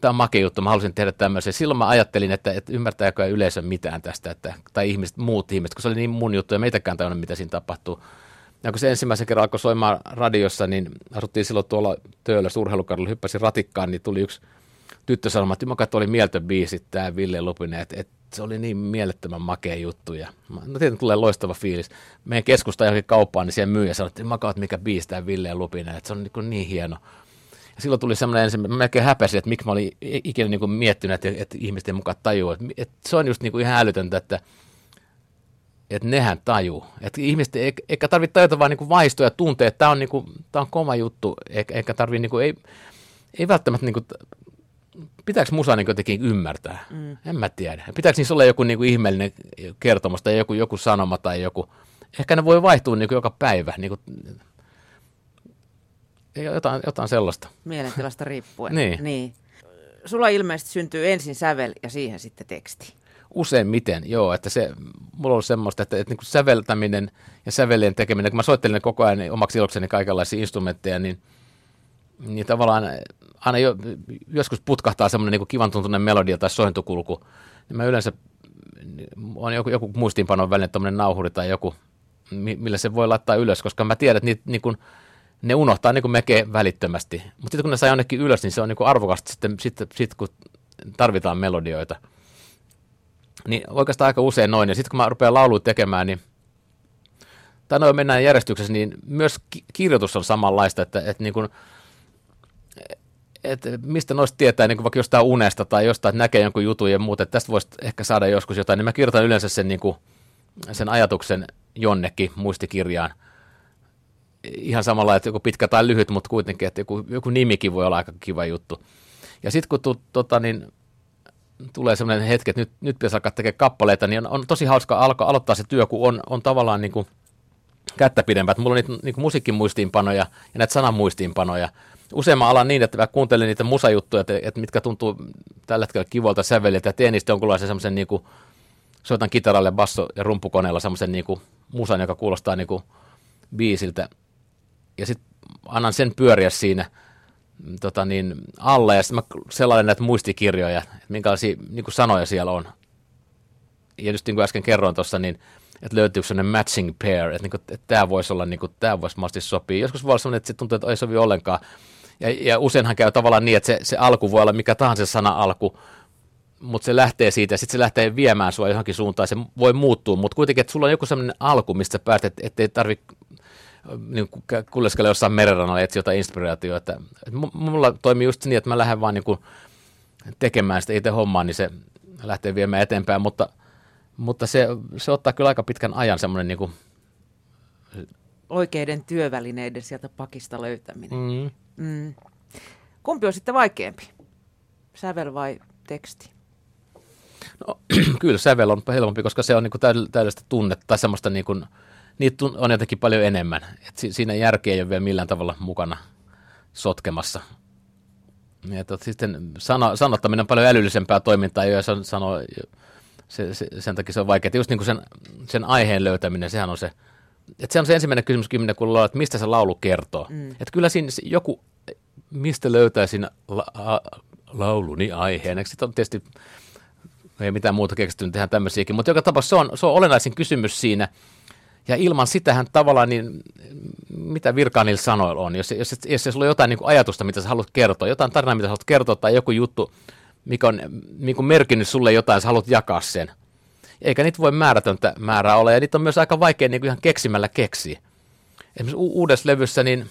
S3: tämä on makea juttu, mä halusin tehdä tämmöisen. Silloin mä ajattelin, että, että ymmärtääkö yleisö mitään tästä, että, tai ihmiset, muut ihmiset, kun se oli niin mun juttu ja meitäkään tajunnut, mitä siinä tapahtuu. Ja kun se ensimmäisen kerran alkoi soimaan radiossa, niin asuttiin silloin tuolla Töölös urheilukadulla, hyppäsin ratikkaan, niin tuli yksi tyttö sanomaan, että mä oli mieltön biisi, tämä Ville Lupinen, että, että se oli niin mielettömän makea juttu. Ja, no tietenkin tulee loistava fiilis. Meidän keskusta johonkin kauppaan, niin siellä myyjä sanoi, että makaat mikä biisi tämä Ville Lupinen, että se on niin, niin hieno. Ja silloin tuli semmoinen ensimmäinen, mä melkein häpäsin, että miksi mä olin ikinä niin kuin miettinyt, että, että ihmisten mukaan tajuu. Että, että se on just niin kuin ihan älytöntä, että, että nehän tajuu. Että ihmiset eikä tarvitse tajuta vaan niin vaistoja ja tuntea, että tämä on, niin kuin, tämä on kova juttu, eikä, eikä tarvitse, niin kuin, ei, ei välttämättä niin kuin pitääkö musa niin jotenkin ymmärtää? Mm. En mä tiedä. Pitääkö niissä olla joku niin kuin ihmeellinen kertomus tai joku, joku sanoma tai joku, ehkä ne voi vaihtua niin kuin joka päivä, niin kuin, jotain, jotain sellaista.
S2: Mielentilasta riippuen. [laughs]
S3: niin.
S2: niin. Sulla ilmeisesti syntyy ensin sävel ja siihen sitten teksti.
S3: Useimmiten, joo, että se, mulla on ollut semmoista, että, että niin kuin säveltäminen ja sävelien tekeminen, kun mä soittelen koko ajan omaksi ilokseni kaikenlaisia instrumentteja, niin, niin tavallaan aina jo, joskus putkahtaa semmoinen niin kivan tuntunen melodia tai sointukulku, niin mä yleensä on joku, joku muistiinpanon välinen tuommoinen nauhuri tai joku, millä se voi laittaa ylös, koska mä tiedän, että niitä, niin kuin, ne unohtaa niin mekee välittömästi. Mutta sitten kun ne saa jonnekin ylös, niin se on niin arvokasta sitten, sitten, sitten, kun tarvitaan melodioita. Niin oikeastaan aika usein noin. Ja sitten kun mä rupean lauluja tekemään, niin tai noin mennään järjestyksessä, niin myös kirjoitus on samanlaista, että, että niin kuin, että mistä noista tietää, niin kuin vaikka jostain unesta tai jostain, että näkee jonkun jutun ja muuta, että tästä voisi ehkä saada joskus jotain, niin mä kirjoitan yleensä sen, niin kuin, sen ajatuksen jonnekin muistikirjaan. Ihan samalla, että joku pitkä tai lyhyt, mutta kuitenkin, että joku, joku nimikin voi olla aika kiva juttu. Ja sitten kun tu, tota, niin, tulee sellainen hetki, että nyt, nyt pitäisi alkaa tekemään kappaleita, niin on, on tosi hauska alkaa aloittaa se työ, kun on, on tavallaan niin kuin kättä pidempää. Mulla on niitä niin musiikkimuistiinpanoja ja näitä sanamuistiinpanoja, mä alan niin, että mä kuuntelen niitä musajuttuja, että, että mitkä tuntuu tällä hetkellä kivolta säveliltä ja teen niistä jonkunlaisen semmoisen niin kuin, soitan kitaralle, basso- ja rumpukoneella semmoisen niin kuin, musan, joka kuulostaa niin kuin, biisiltä. Ja sitten annan sen pyöriä siinä tota niin, alla ja sitten mä sellailen näitä muistikirjoja, että minkälaisia niin kuin sanoja siellä on. Ja just niin kuin äsken kerroin tuossa, niin että löytyykö sellainen matching pair, että, niin kuin, että tämä voisi olla, niin kuin, tämä voisi mahdollisesti sopia. Joskus voi olla sellainen, että se tuntuu, että ei sovi ollenkaan. Ja, ja useinhan käy tavallaan niin, että se, se alku voi olla mikä tahansa sana alku, mutta se lähtee siitä ja sitten se lähtee viemään sua johonkin suuntaan. Se voi muuttua, mutta kuitenkin, että sulla on joku sellainen alku, mistä pääset, että ettei tarvitse niin kuljeskella jossain merenrannalla etsiä jotain inspiraatiota. Mulla toimii just niin, että mä lähden vaan niin kuin tekemään sitä itse hommaa, niin se lähtee viemään eteenpäin, mutta, Mutta se, se ottaa kyllä aika pitkän ajan semmoinen niin kuin,
S2: Oikeiden työvälineiden sieltä pakista löytäminen.
S3: mm,
S2: Mm. Kumpi on sitten vaikeampi? Sävel vai teksti?
S3: No, [clears throat] kyllä sävel on helpompi, koska se on niin täydell- täydellistä tunnetta tai semmoista, niin kuin, niitä on jotenkin paljon enemmän. Et si- siinä järkeä ei ole vielä millään tavalla mukana sotkemassa. Ja tot, sitten sano, sanottaminen on paljon älyllisempää toimintaa, ja se on, sano, se, se, sen takia se on vaikeaa. Just niin kuin sen, sen aiheen löytäminen, sehän on se, että se on se ensimmäinen kysymys, kun luulee, että mistä se laulu kertoo. Mm. Että kyllä siinä joku, mistä löytäisin la, a, lauluni aiheen. Sitten on tietysti ei mitään muuta keksitty, niin tehdään tämmöisiäkin. Mutta joka tapauksessa se on, se on olennaisin kysymys siinä. Ja ilman sitähän tavallaan, niin mitä virkaa niillä sanoilla on? Jos, jos, jos, jos sulla on jotain niin kuin ajatusta, mitä sä haluat kertoa, jotain tarinaa, mitä sä haluat kertoa, tai joku juttu, mikä on niin kuin merkinnyt sulle jotain, sä haluat jakaa sen. Eikä niitä voi määrätöntä määrää olla, ja niitä on myös aika vaikea niin kuin ihan keksimällä keksiä. Esimerkiksi u- uudessa levyssä, niin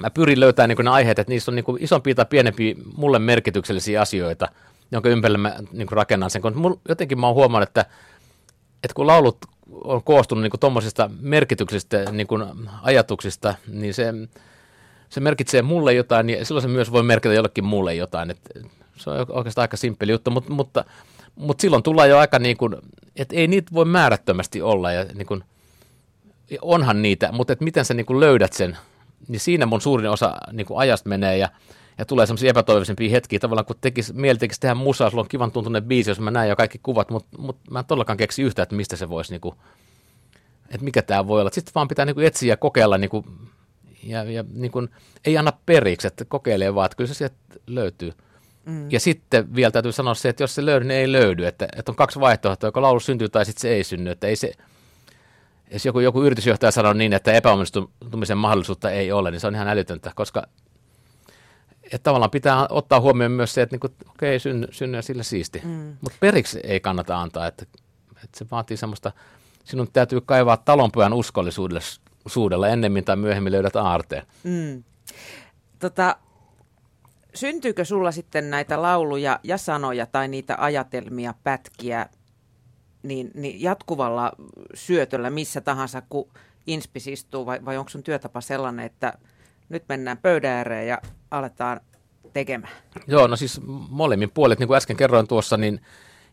S3: mä pyrin löytämään niin kuin ne aiheet, että niissä on niin kuin isompia tai pienempiä mulle merkityksellisiä asioita, jonka ympärille mä niin kuin rakennan sen. Kun jotenkin mä oon huomannut, että, että kun laulut on koostunut niin tuommoisista merkityksellisistä niin kuin ajatuksista, niin se, se merkitsee mulle jotain, ja silloin se myös voi merkitä jollekin muulle jotain. Että se on oikeastaan aika simppeli juttu, mutta, mutta, mutta silloin tullaan jo aika niin kuin, että ei niitä voi määrättömästi olla, ja niin kuin, onhan niitä, mutta että miten sä niin kuin löydät sen, niin siinä mun suurin osa niin kuin ajasta menee, ja ja tulee semmoisia epätoivoisempia hetkiä, tavallaan kun tekisi, mieli tekisi tehdä musaa, sulla on kivan tuntunen biisi, jos mä näen jo kaikki kuvat, mutta mut mä en todellakaan keksi yhtään, että mistä se voisi, niinku, että mikä tämä voi olla. Sitten vaan pitää niinku etsiä ja kokeilla, niinku, ja, ja niinku, ei anna periksi, että kokeilee vaan, että kyllä se sieltä löytyy. Mm. Ja sitten vielä täytyy sanoa se, että jos se löydy, niin ei löydy, että, että on kaksi vaihtoehtoa, joko laulu syntyy tai sitten se ei synny, että ei se, jos joku, joku yritysjohtaja sanoo niin, että epäonnistumisen mahdollisuutta ei ole, niin se on ihan älytöntä, koska että tavallaan pitää ottaa huomioon myös se, että niinku, okei, synny, synny ja sillä siisti. Mm. Mutta periksi ei kannata antaa, että, että se vaatii semmoista, sinun täytyy kaivaa talonpojan uskollisuudella ennemmin tai myöhemmin löydät aarteen. Mm.
S2: Tota, syntyykö sulla sitten näitä lauluja ja sanoja tai niitä ajatelmia, pätkiä, niin, niin jatkuvalla syötöllä missä tahansa, kun inspis istuu, vai, vai onko sun työtapa sellainen, että nyt mennään pöydän ääreen ja aletaan tekemään?
S3: Joo, no siis molemmin puolet, niin kuin äsken kerroin tuossa, niin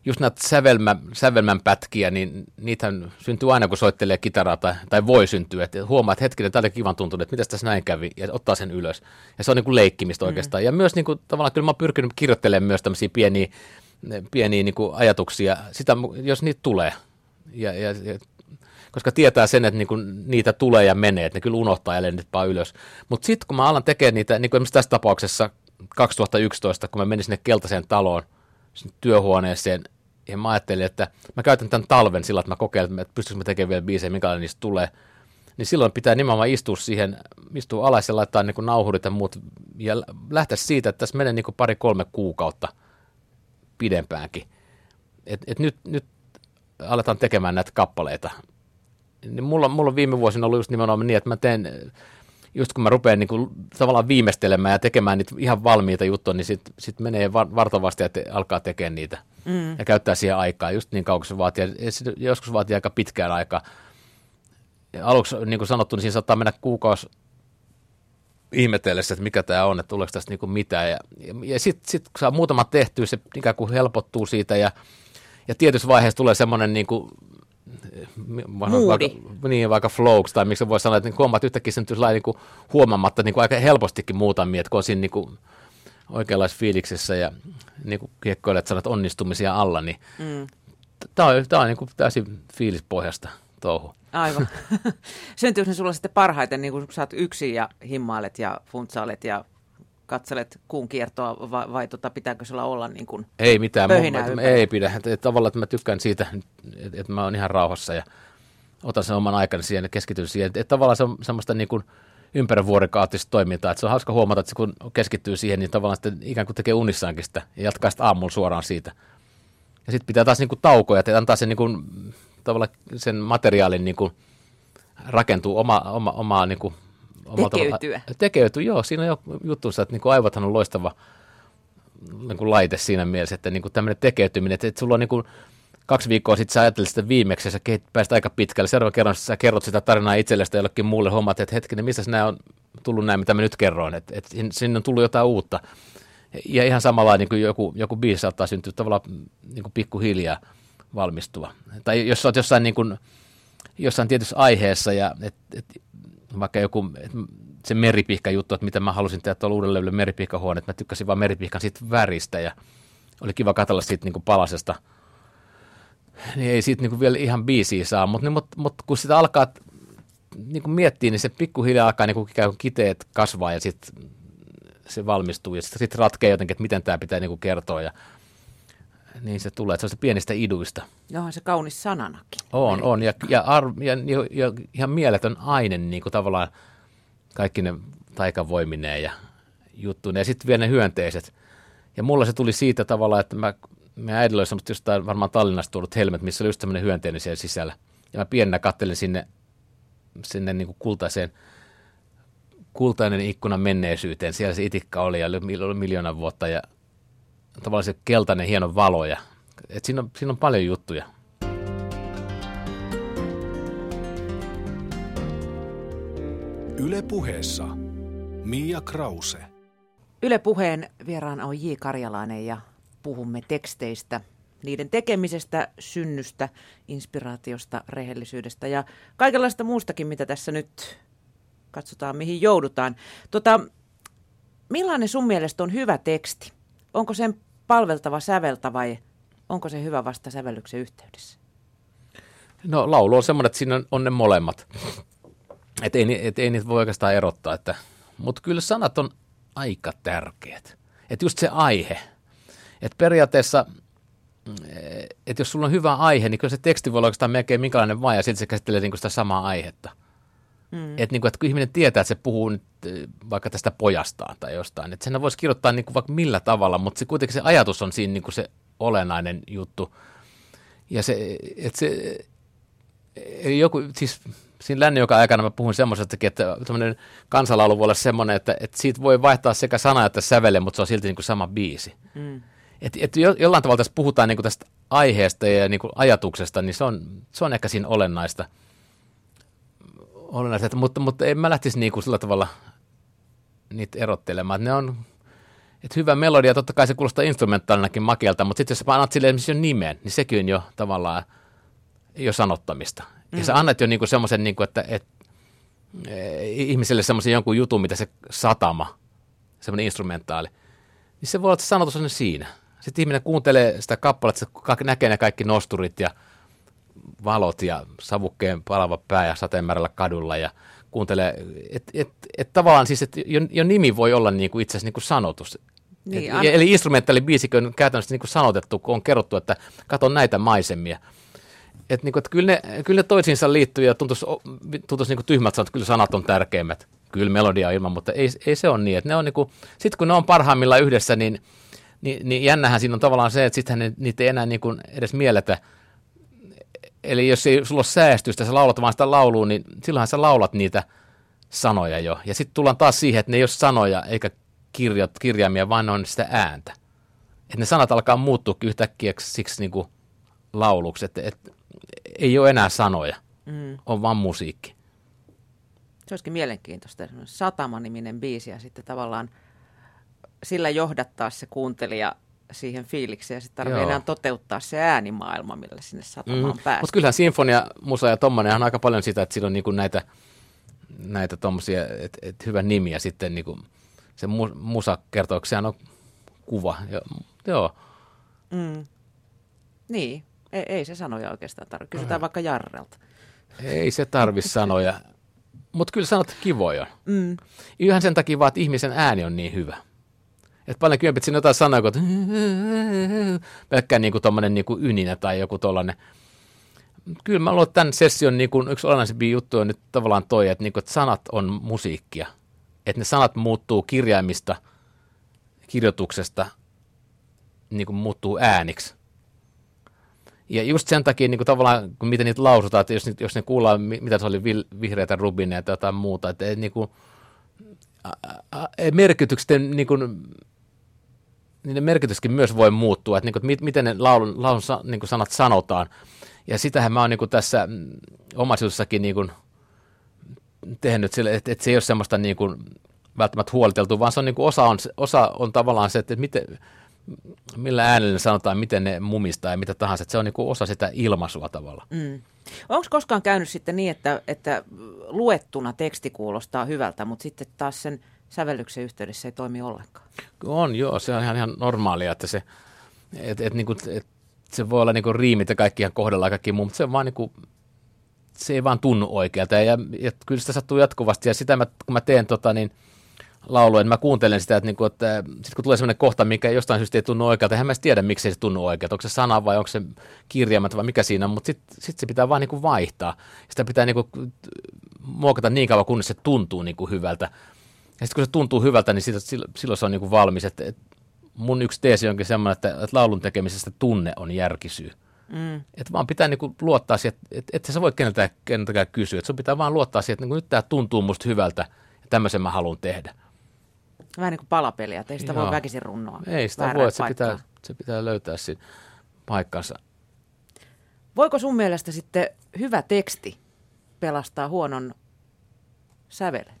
S3: just näitä sävelmä, sävelmän pätkiä, niin niitähän syntyy aina, kun soittelee kitaraa tai, tai voi syntyä. Että huomaa, että hetkinen, tämä oli kivan tuntunut, että mitä tässä näin kävi, ja ottaa sen ylös. Ja se on niin kuin leikkimistä oikeastaan. Mm. Ja myös niin kuin, tavallaan kyllä mä oon pyrkinyt kirjoittelemaan myös tämmöisiä pieniä, pieniä niin kuin ajatuksia, sitä, jos niitä tulee. Ja, ja, ja koska tietää sen, että niinku niitä tulee ja menee, että ne kyllä unohtaa ja lennetpaa ylös. Mutta sitten kun mä alan tekemään niitä, niin kuin esimerkiksi tässä tapauksessa 2011, kun mä menin sinne keltaiseen taloon, työhuoneeseen, ja mä ajattelin, että mä käytän tämän talven sillä, että mä kokeilen, että pystyisikö mä tekemään vielä biisejä, minkälainen niistä tulee. Niin silloin pitää nimenomaan istua siihen, istua alas ja laittaa niin nauhurit ja muut, ja lähteä siitä, että tässä menee niin pari-kolme kuukautta pidempäänkin. Et, et nyt, nyt aletaan tekemään näitä kappaleita niin mulla, mulla on viime vuosina ollut just nimenomaan niin, että mä teen, just kun mä rupean niin kuin, tavallaan viimeistelemään ja tekemään niitä ihan valmiita juttuja, niin sitten sit menee vartavasti ja te, alkaa tekemään niitä mm. ja käyttää siihen aikaa just niin kauan kuin se vaatii. Joskus vaatii aika pitkään aikaa. Ja aluksi, niin kuin sanottu, niin siinä saattaa mennä kuukausi ihmetellessä, että mikä tämä on, että tuleeko tästä niin mitään. Ja, ja, ja sitten sit, kun saa muutama tehtyä, se ikään kuin helpottuu siitä ja, ja tietyssä vaiheessa tulee semmoinen niin kuin
S2: Vaikka,
S3: niin, vaikka flowks, tai miksi voi sanoa, että niin huomaat yhtäkkiä sen niin huomaamatta niin kuin aika helpostikin muutamia, että kun on siinä niin kuin oikeanlaisessa fiiliksessä ja niin kuin kiekkoilet sanat onnistumisia alla, niin mm. tämä on, tämä on niin kuin täysin fiilispohjasta touhu.
S2: Aivan. [laughs] Syntyykö ne sulla sitten parhaiten, niin kun sä oot yksin ja himmailet ja funtsailet ja katselet kuun kiertoa vai, vai tota, pitääkö sulla olla niin kuin
S3: Ei mitään, mun, ei pidä. Tavallaan että mä tykkään siitä, että, että mä oon ihan rauhassa ja otan sen oman aikani siihen ja keskityn siihen. Että, että tavallaan se on semmoista niin kuin ympärivuorokauttista toimintaa. Että se on hauska huomata, että kun keskittyy siihen, niin tavallaan sitten ikään kuin tekee unissaankin sitä ja jatkaa sitä aamulla suoraan siitä. Ja sitten pitää taas niin kuin taukoja, että antaa sen, niin kuin, tavallaan sen materiaalin niin kuin rakentuu oma, oma, omaa niin kuin
S2: tekeytyä.
S3: Tekeytyy, joo. Siinä on jo juttuunsa, että niin kuin aivothan on loistava niin kuin laite siinä mielessä, että niin kuin tämmöinen tekeytyminen, että, että sulla on niin kuin kaksi viikkoa sitten sä ajattelit sitä viimeksi ja sä pääsit aika pitkälle. Seuraavan kerran sä kerrot sitä tarinaa itsellestä jollekin muulle hommat, että hetkinen, missä nämä on tullut näin, mitä mä nyt kerroin, että, että sinne on tullut jotain uutta. Ja ihan samalla niin kuin joku, joku biisi saattaa syntyä tavallaan niin kuin pikkuhiljaa valmistua. Tai jos olet jossain, niin kuin, jossain tietyssä aiheessa ja et, et, vaikka joku se meripihka juttu, että mitä mä halusin tehdä tuolla uudelle levylle meripihkahuone, että mä tykkäsin vaan meripihkan siitä väristä ja oli kiva katsella siitä niin kuin palasesta. Niin ei siitä niin kuin vielä ihan biisiä saa, mutta niin, mut, mut, kun sitä alkaa niin kuin miettiä, niin se pikkuhiljaa alkaa niin kuin kiteet kasvaa ja sitten se valmistuu ja sitten sit ratkeaa jotenkin, että miten tämä pitää niin kuin kertoa ja niin se tulee, että se on pienistä iduista.
S2: Johan se kaunis sananakin.
S3: On, on ja, ja, ar, ja, ja, ja ihan mieletön aine niin kuin tavallaan kaikki ne taikavoimineen ja juttuineen ja sitten vielä ne hyönteiset. Ja mulla se tuli siitä tavalla, että mä, me äidillä oli semmoista jostain varmaan Tallinnasta tullut helmet, missä oli just semmoinen hyönteinen siellä sisällä. Ja mä pienenä kattelin sinne, sinne niin kuin kultaiseen, kultainen ikkuna menneisyyteen. Siellä se itikka oli ja oli miljoona vuotta ja tavallaan se keltainen hieno valo. Ja, et siinä, on, siinä on paljon juttuja.
S1: Yle puheessa Mia Krause.
S2: Yle puheen vieraana on J. Karjalainen ja puhumme teksteistä, niiden tekemisestä, synnystä, inspiraatiosta, rehellisyydestä ja kaikenlaista muustakin, mitä tässä nyt katsotaan, mihin joudutaan. Tota, millainen sun mielestä on hyvä teksti? Onko sen palveltava säveltä vai onko se hyvä vasta sävellyksen yhteydessä?
S3: No laulu on semmoinen, että siinä on, ne molemmat. Että ei, et ei niitä voi oikeastaan erottaa. Että, mutta kyllä sanat on aika tärkeät. Että just se aihe. Että periaatteessa, että jos sulla on hyvä aihe, niin kyllä se teksti voi olla oikeastaan melkein minkälainen vaan, ja sitten se käsittelee niin sitä samaa aihetta. Mm. Että niin kuin, että kun ihminen tietää, että se puhuu nyt eh, vaikka tästä pojastaan tai jostain, että sen voisi kirjoittaa niin kuin vaikka millä tavalla, mutta se, kuitenkin se ajatus on siinä niin kuin se olennainen juttu. Ja se, että se, joku, siis siinä lännen joka aikana mä puhun semmoisestakin, että tämmöinen kansalaulu voi olla semmoinen, että, että siitä voi vaihtaa sekä sana että sävele, mutta se on silti niin kuin sama biisi. Mm. Et, et jo, jollain tavalla tässä puhutaan niin kuin tästä aiheesta ja niin kuin ajatuksesta, niin se on, se on ehkä siinä olennaista – olennaiset, mutta, mutta en mä lähtisi niin kuin sillä tavalla niitä erottelemaan. Ne on, että hyvä melodia, totta kai se kuulostaa instrumentaalinakin makelta, mutta sitten jos sä annat sille esimerkiksi jo nimen, niin sekin on jo tavallaan jo sanottamista. Mm. Ja sä annat jo niinku semmoisen, niinku, että, että e, ihmiselle semmoisen jonkun jutun, mitä se satama, semmoinen instrumentaali, niin se voi olla, että sanotus on siinä. Sitten ihminen kuuntelee sitä kappaletta, se näkee ne kaikki nosturit ja valot ja savukkeen palava pää ja sateenmäärällä kadulla ja kuuntelee, että et, et tavallaan siis, että jo, jo, nimi voi olla niinku itse asiassa niinku sanotus. Niin, et, eli instrumentaali biisikö on käytännössä niinku sanotettu, kun on kerrottu, että kato näitä maisemia. Että niinku, et kyllä, ne, kyllä ne toisiinsa liittyy ja tuntuisi, tuntuisi niinku tyhmät sanat, että kyllä sanat on tärkeimmät. Kyllä melodia on ilman, mutta ei, ei se ole niin. Että ne on niinku, sitten kun ne on parhaimmillaan yhdessä, niin, niin, niin jännähän siinä on tavallaan se, että sittenhän niitä ei enää niinku edes mielletä – Eli jos ei sulla ole säästystä, sä laulat vaan sitä lauluun, niin silloinhan sä laulat niitä sanoja jo. Ja sitten tullaan taas siihen, että ne ei ole sanoja eikä kirjat, kirjaimia, vaan ne on sitä ääntä. Että ne sanat alkaa muuttua yhtäkkiä siksi niin kuin lauluksi, että, että ei ole enää sanoja, mm. on vaan musiikki.
S2: Se olisikin mielenkiintoista, Satama-niminen biisi ja sitten tavallaan sillä johdattaa se kuuntelija siihen fiilikseen ja sitten tarvitsee enää toteuttaa se äänimaailma, millä sinne satamaan mm. pääsee.
S3: Mutta kyllähän sinfonia, musa ja tommonen on aika paljon sitä, että sillä on niinku näitä, näitä tommosia, että et hyvä nimi ja sitten niinku se mu, musa kertoo, sehän on kuva. Ja, joo.
S2: Mm. Niin, ei, ei se sanoja oikeastaan tarvitse. Kysytään mm. vaikka Jarrelta.
S3: Ei se tarvi [laughs] sanoja, mutta kyllä sanot kivoja. Mm. Ihan sen takia vaan, että ihmisen ääni on niin hyvä. Että paljon kymmenpit siinä jotain sanoa, kun pelkkää niin kuin tommonen niin kuin yninä tai joku tollanen. Kyllä mä luulen, että tämän session niin kuin yksi olennaisempi juttu on nyt tavallaan toi, että, niin kuin, että sanat on musiikkia. Että ne sanat muuttuu kirjaimista, kirjoituksesta, niin kuin muuttuu ääniksi. Ja just sen takia niin kuin tavallaan, kun miten niitä lausutaan, että jos, jos ne kuullaan, mitä se oli vihreitä rubineja tai jotain muuta, että niin kuin, merkitykset niin kuin, niiden merkityskin myös voi muuttua, että, niin kuin, että miten ne laulun, laulun niin kuin sanat sanotaan. Ja sitähän mä oon niin kuin tässä mm, omaisuudessakin niin kuin tehnyt sille, että, että se ei ole semmoista niin kuin välttämättä huoliteltu, vaan se on niin kuin osa, on, osa on tavallaan se, että miten, millä äänellä ne sanotaan, miten ne mumistaa ja mitä tahansa. Että se on niin kuin osa sitä ilmaisua tavalla. Mm.
S2: Onko koskaan käynyt sitten niin, että, että luettuna teksti kuulostaa hyvältä, mutta sitten taas sen sävellyksen yhteydessä ei toimi ollenkaan?
S3: On joo, se on ihan, ihan normaalia, että se, et, et, niinku, et, se voi olla niinku riimit ja kaikki ihan kohdalla ja kaikki muu, mutta se on vaan niinku, se ei vaan tunnu oikealta ja, ja kyllä sitä sattuu jatkuvasti ja sitä mä, kun mä teen tota niin, laulua, niin mä kuuntelen sitä, että, niinku, että sit kun tulee sellainen kohta, mikä jostain syystä ei tunnu oikealta, eihän mä tiedä, miksi se tunnu oikealta, onko se sana vai onko se kirjaimet vai mikä siinä on, mutta sitten sit se pitää vaan niinku vaihtaa. Sitä pitää niinku muokata niin kauan, kunnes se tuntuu niinku hyvältä. Ja sitten kun se tuntuu hyvältä, niin siitä, silloin se on niin kuin valmis. Et, et mun yksi teesi onkin semmoinen, että, että laulun tekemisestä tunne on järkisyy. Mm. Että vaan pitää niinku luottaa siihen, että et, et sä voi keneltäkään, keneltäkään kysyä. Että sun pitää vaan luottaa siihen, että niinku nyt tämä tuntuu musta hyvältä ja tämmöisen mä haluan tehdä.
S2: Vähän niin kuin palapeliä, että ei sitä Joo. voi väkisin runnoa.
S3: Ei sitä voi, että se pitää, se pitää löytää siinä paikkansa.
S2: Voiko sun mielestä sitten hyvä teksti pelastaa huonon sävelen?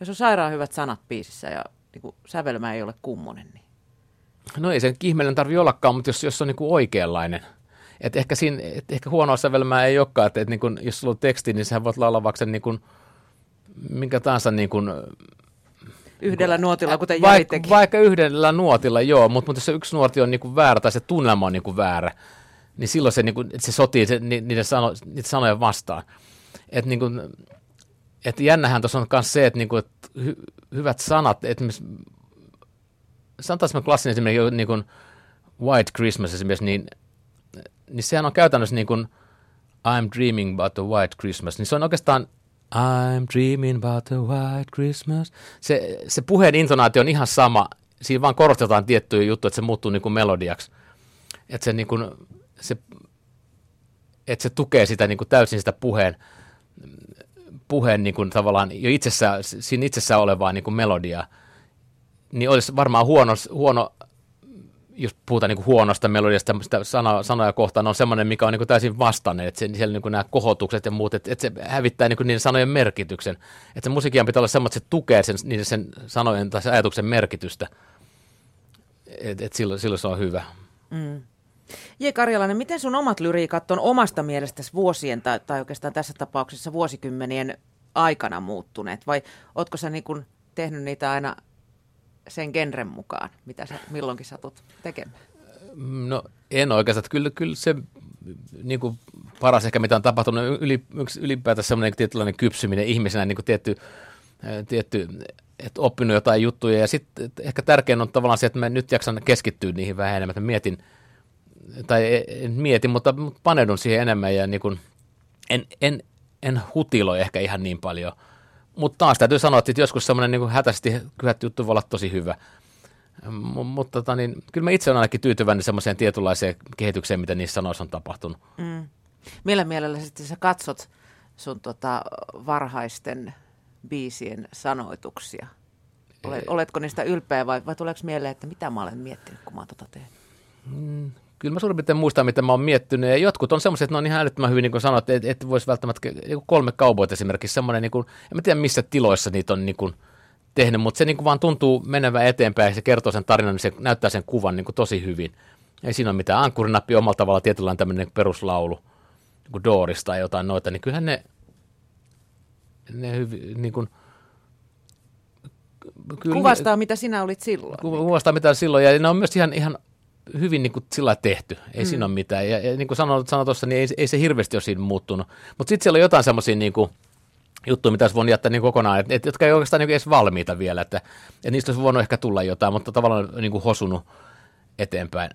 S2: Jos on sairaan hyvät sanat biisissä ja niin kuin sävelmä ei ole kummonen, niin...
S3: No ei sen ihmeellinen tarvi ollakaan, mutta jos, jos on niin kuin oikeanlainen. Et ehkä, siinä, et ehkä huonoa sävelmää ei olekaan, että et niin kuin, jos sulla on teksti, niin sehän voit laulaa vaikka sen niin kuin, minkä tahansa niin kuin,
S2: Yhdellä nuotilla, kuten
S3: Jari vaikka, teki. Vaikka yhdellä nuotilla, joo, mutta, mutta jos se yksi nuoti on niin kuin väärä tai se tunnelma on niin kuin väärä, niin silloin se, niin kuin, se sotii se, niiden sano, niitä sanoja vastaan. Että niin kuin, että jännähän tuossa on myös se, että, niinku, että hy, hyvät sanat, että sanotaan klassinen esimerkiksi niin kuin White Christmas esimerkiksi, niin, niin sehän on käytännössä niin kuin I'm dreaming about a white Christmas, niin se on oikeastaan I'm dreaming about a white Christmas. Se, se puheen intonaatio on ihan sama, siinä vaan korostetaan tiettyjä juttuja, että se muuttuu niin kuin melodiaksi. Että se, niin kuin, se, että se tukee sitä niin kuin täysin sitä puheen puheen niin kuin tavallaan jo itsessä, siinä itsessään olevaa niin kuin melodia, niin olisi varmaan huono, huono jos puhutaan niin kuin huonosta melodiasta, sitä sana, sanoja kohtaan on semmoinen, mikä on niin kuin täysin vastainen, että siellä niin kuin nämä kohotukset ja muut, että, että se hävittää niin kuin niiden sanojen merkityksen. Että se musiikin pitää olla semmoinen, että se tukee sen, niiden sen sanojen tai sen ajatuksen merkitystä. Että et silloin, silloin se on hyvä. Mm.
S2: J. Karjalainen, miten sun omat lyriikat on omasta mielestäsi vuosien tai, tai oikeastaan tässä tapauksessa vuosikymmenien aikana muuttuneet? Vai ootko sä niin kun tehnyt niitä aina sen genren mukaan, mitä sä milloinkin satut tekemään?
S3: No en oikeastaan. Kyllä, kyllä se niin kuin paras ehkä mitä on tapahtunut, yli, ylipäätään semmoinen tietynlainen kypsyminen ihmisenä, niin kuin tietty, tietty että oppinut jotain juttuja ja sitten ehkä tärkein on tavallaan se, että mä nyt jaksan keskittyä niihin vähän enemmän, että mietin, tai en mieti, mutta, paneudun siihen enemmän ja niin kuin, en, en, en hutiloi ehkä ihan niin paljon. Mutta taas täytyy sanoa, että joskus semmoinen niin hätäisesti kyhät juttu voi olla tosi hyvä. M- mutta tota, niin, kyllä mä itse olen ainakin tyytyväinen semmoiseen tietynlaiseen kehitykseen, mitä niissä sanoissa on tapahtunut. Mm.
S2: Millä mielellä sitten sä katsot sun tota, varhaisten biisien sanoituksia? Olet, oletko niistä ylpeä vai, vai tuleeko mieleen, että mitä mä olen miettinyt, kun mä oon tota tehnyt?
S3: Mm, kyllä mä suurin piirtein muistan, mitä mä oon miettinyt. Ja jotkut on semmoiset, että ne on ihan älyttömän hyvin, niin kuin sanoit, että et voisi välttämättä, kolme kaupoita esimerkiksi, semmoinen, niin kuin, en mä tiedä missä tiloissa niitä on niin kuin, tehnyt, mutta se niin kuin vaan tuntuu menevän eteenpäin ja se kertoo sen tarinan, niin se näyttää sen kuvan niin kuin tosi hyvin. Ei siinä ole mitään ankkurinappi omalla tavalla tietynlainen tämmöinen peruslaulu, niin kuin Doorista tai jotain noita, niin kyllähän ne, ne hyvin, niin kuin,
S2: kyllä, Kuvastaa, mitä sinä olit silloin.
S3: Kuvastaa, mitä silloin, ja ne on myös ihan, ihan hyvin niin kuin sillä tehty, ei mm. siinä ole mitään. Ja, ja niin kuin sanoin, sanoin tuossa, niin ei, ei se hirveästi ole siinä muuttunut. Mutta sitten siellä on jotain semmoisia niin kuin, juttuja, mitä olisi voinut jättää niin kokonaan, että, et, jotka ei oikeastaan niin edes valmiita vielä, että, että niistä olisi voinut ehkä tulla jotain, mutta tavallaan niin kuin hosunut eteenpäin.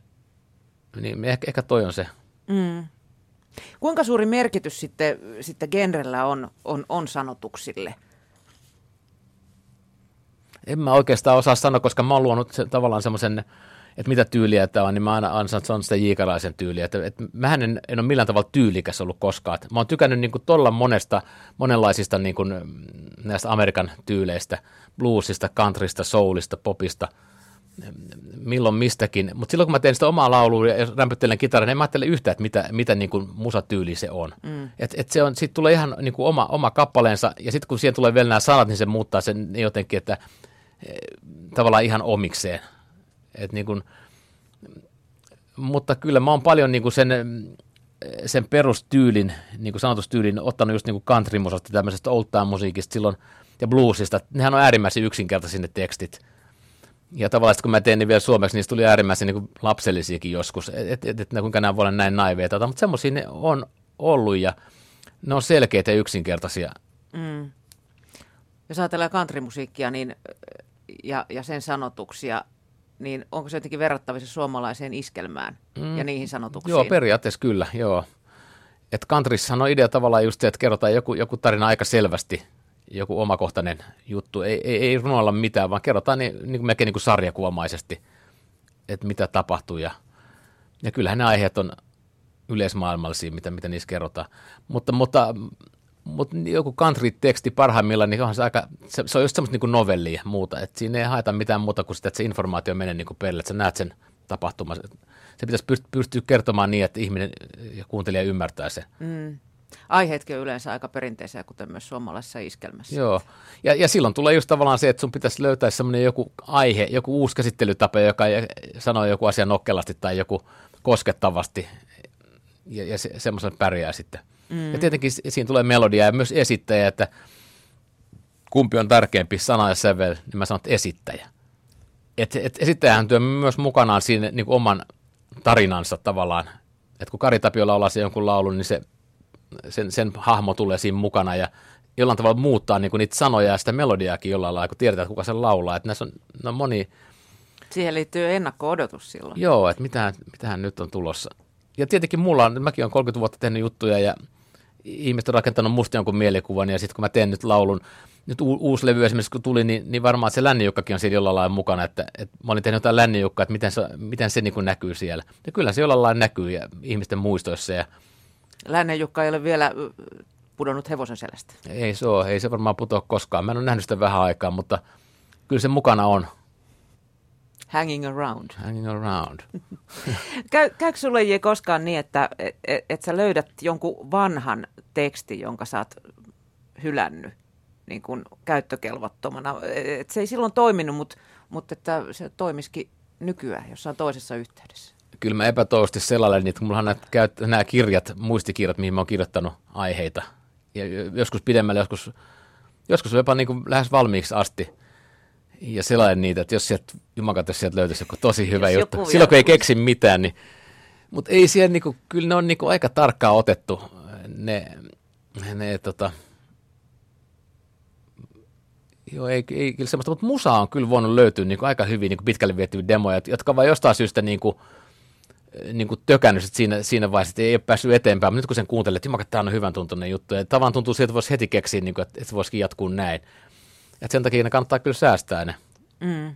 S3: Niin ehkä, ehkä toi on se. Mm.
S2: Kuinka suuri merkitys sitten, sitten genrellä on, on, on sanotuksille?
S3: En mä oikeastaan osaa sanoa, koska mä oon luonut se, tavallaan semmoisen että mitä tyyliä tämä on, niin mä aina ansaan, sitä jiikalaisen tyyliä. Että, että mähän en, en ole millään tavalla tyylikäs ollut koskaan. Mä oon tykännyt niin tuolla monesta, monenlaisista niin kuin, näistä Amerikan tyyleistä, bluesista, countrysta, soulista, popista, milloin mistäkin. Mutta silloin kun mä teen sitä omaa laulua ja rämpyttelen kitaran, niin en mä ajattele yhtään, että mitä, mitä niin kuin musatyyli se on. Mm. Et, et se on, sit tulee ihan niin kuin oma, oma kappaleensa, ja sitten kun siihen tulee vielä nämä sanat, niin se muuttaa sen jotenkin, että eh, tavallaan ihan omikseen. Et niin kuin, mutta kyllä mä oon paljon niin kuin sen, sen perustyylin, niin kuin sanotustyylin, ottanut just niin kuin countrymusasta, tämmöisestä old time musiikista silloin, ja bluesista. Nehän on äärimmäisen yksinkertaisia ne tekstit. Ja tavallaan kun mä tein ne vielä suomeksi, niistä tuli äärimmäisen niin kuin lapsellisiakin joskus, että et, et, et, kuinka nämä voi olla näin naiveita, mutta semmoisia ne on ollut ja ne on selkeitä ja yksinkertaisia. Mm.
S2: Jos ajatellaan countrymusiikkia niin, ja, ja sen sanotuksia, niin onko se jotenkin verrattavissa suomalaiseen iskelmään mm. ja niihin sanotuksiin?
S3: Joo, periaatteessa kyllä, joo. Että countryssahan on idea tavallaan just se, että kerrotaan joku, joku tarina aika selvästi, joku omakohtainen juttu. Ei, ei, ei runoilla mitään, vaan kerrotaan niin, niin kuin melkein niin kuin sarjakuomaisesti, että mitä tapahtuu. Ja, ja kyllähän ne aiheet on yleismaailmallisia, mitä, mitä niissä kerrotaan. Mutta, mutta mutta joku country-teksti parhaimmillaan, niin onhan se aika, se, se on just semmoista niin novellia ja muuta, että siinä ei haeta mitään muuta kuin sitä, että se informaatio menee niin kuin perille, että sä näet sen tapahtuman. Se pitäisi pystyä kertomaan niin, että ihminen ja kuuntelija ymmärtää sen. Mm.
S2: Aiheetkin on yleensä aika perinteisiä, kuten myös suomalaisessa iskelmässä.
S3: Joo, ja, ja silloin tulee just tavallaan se, että sun pitäisi löytää semmoinen joku aihe, joku uusi käsittelytapa, joka sanoo joku asia nokkelasti tai joku koskettavasti, ja, ja se, semmoisen pärjää sitten. Mm. Ja tietenkin siinä tulee melodia ja myös esittäjä, että kumpi on tärkeämpi, sana ja sävel, niin mä sanon, että esittäjä. Et, et esittäjähän työ myös mukanaan siinä niin kuin oman tarinansa tavallaan. Että kun Kari Tapio laulaa se jonkun laulun, niin se, sen, sen hahmo tulee siinä mukana ja jollain tavalla muuttaa niin kuin niitä sanoja ja sitä melodiaakin jollain lailla, kun tiedetään, että kuka sen laulaa. Että näissä on, no moni...
S2: Siihen liittyy ennakko-odotus silloin.
S3: Joo, että mitähän, mitähän nyt on tulossa. Ja tietenkin mulla on, mäkin olen 30 vuotta tehnyt juttuja ja ihmiset on rakentanut musta jonkun mielikuvan, ja sitten kun mä teen nyt laulun, nyt u- uusi levy esimerkiksi kun tuli, niin, niin varmaan se lännijukkakin on siinä jollain lailla mukana, että, että mä olin tehnyt jotain lännijukkaa, että miten se, miten se niin kuin näkyy siellä. Ja kyllä se jollain lailla näkyy ja ihmisten muistoissa. Ja...
S2: Lännijukka ei ole vielä pudonnut hevosen selästä.
S3: Ei se ole, ei se varmaan putoa koskaan. Mä en ole nähnyt sitä vähän aikaa, mutta kyllä se mukana on.
S2: Hanging around.
S3: Hanging around. [laughs]
S2: Käy, käykö sulle J koskaan niin, että et, et, et sä löydät jonkun vanhan tekstin, jonka sä oot hylännyt niin kuin käyttökelvottomana? Et se ei silloin toiminut, mutta mut että se toimisikin nykyään jossain toisessa yhteydessä.
S3: Kyllä mä epätoivosti sellailen niitä, kun mulla on nämä, nämä kirjat, muistikirjat, mihin mä oon kirjoittanut aiheita. Ja joskus pidemmälle, joskus, joskus jopa niin kuin lähes valmiiksi asti – ja selain niitä, että jos sieltä, jumalat, jos sieltä löytyisi joku tosi hyvä jos juttu. Silloin kun ei keksi mitään, niin, mutta ei siellä niinku, kyllä ne on niinku aika tarkkaan otettu ne, ne tota, Joo, ei, ei kyllä semmoista, mutta musa on kyllä voinut löytyä niin kuin aika hyvin niin kuin pitkälle vietyjä demoja, jotka vaan jostain syystä niin kuin, niin kuin tökännyt siinä, siinä vaiheessa, että ei ole päässyt eteenpäin, mutta nyt kun sen kuuntelee, että tämä on hyvän tuntunen juttu, ja tavan tuntuu siltä, että voisi heti keksiä, niin kuin, että, että voisikin jatkuu näin. Et sen takia ne kannattaa kyllä säästää ne. Mm.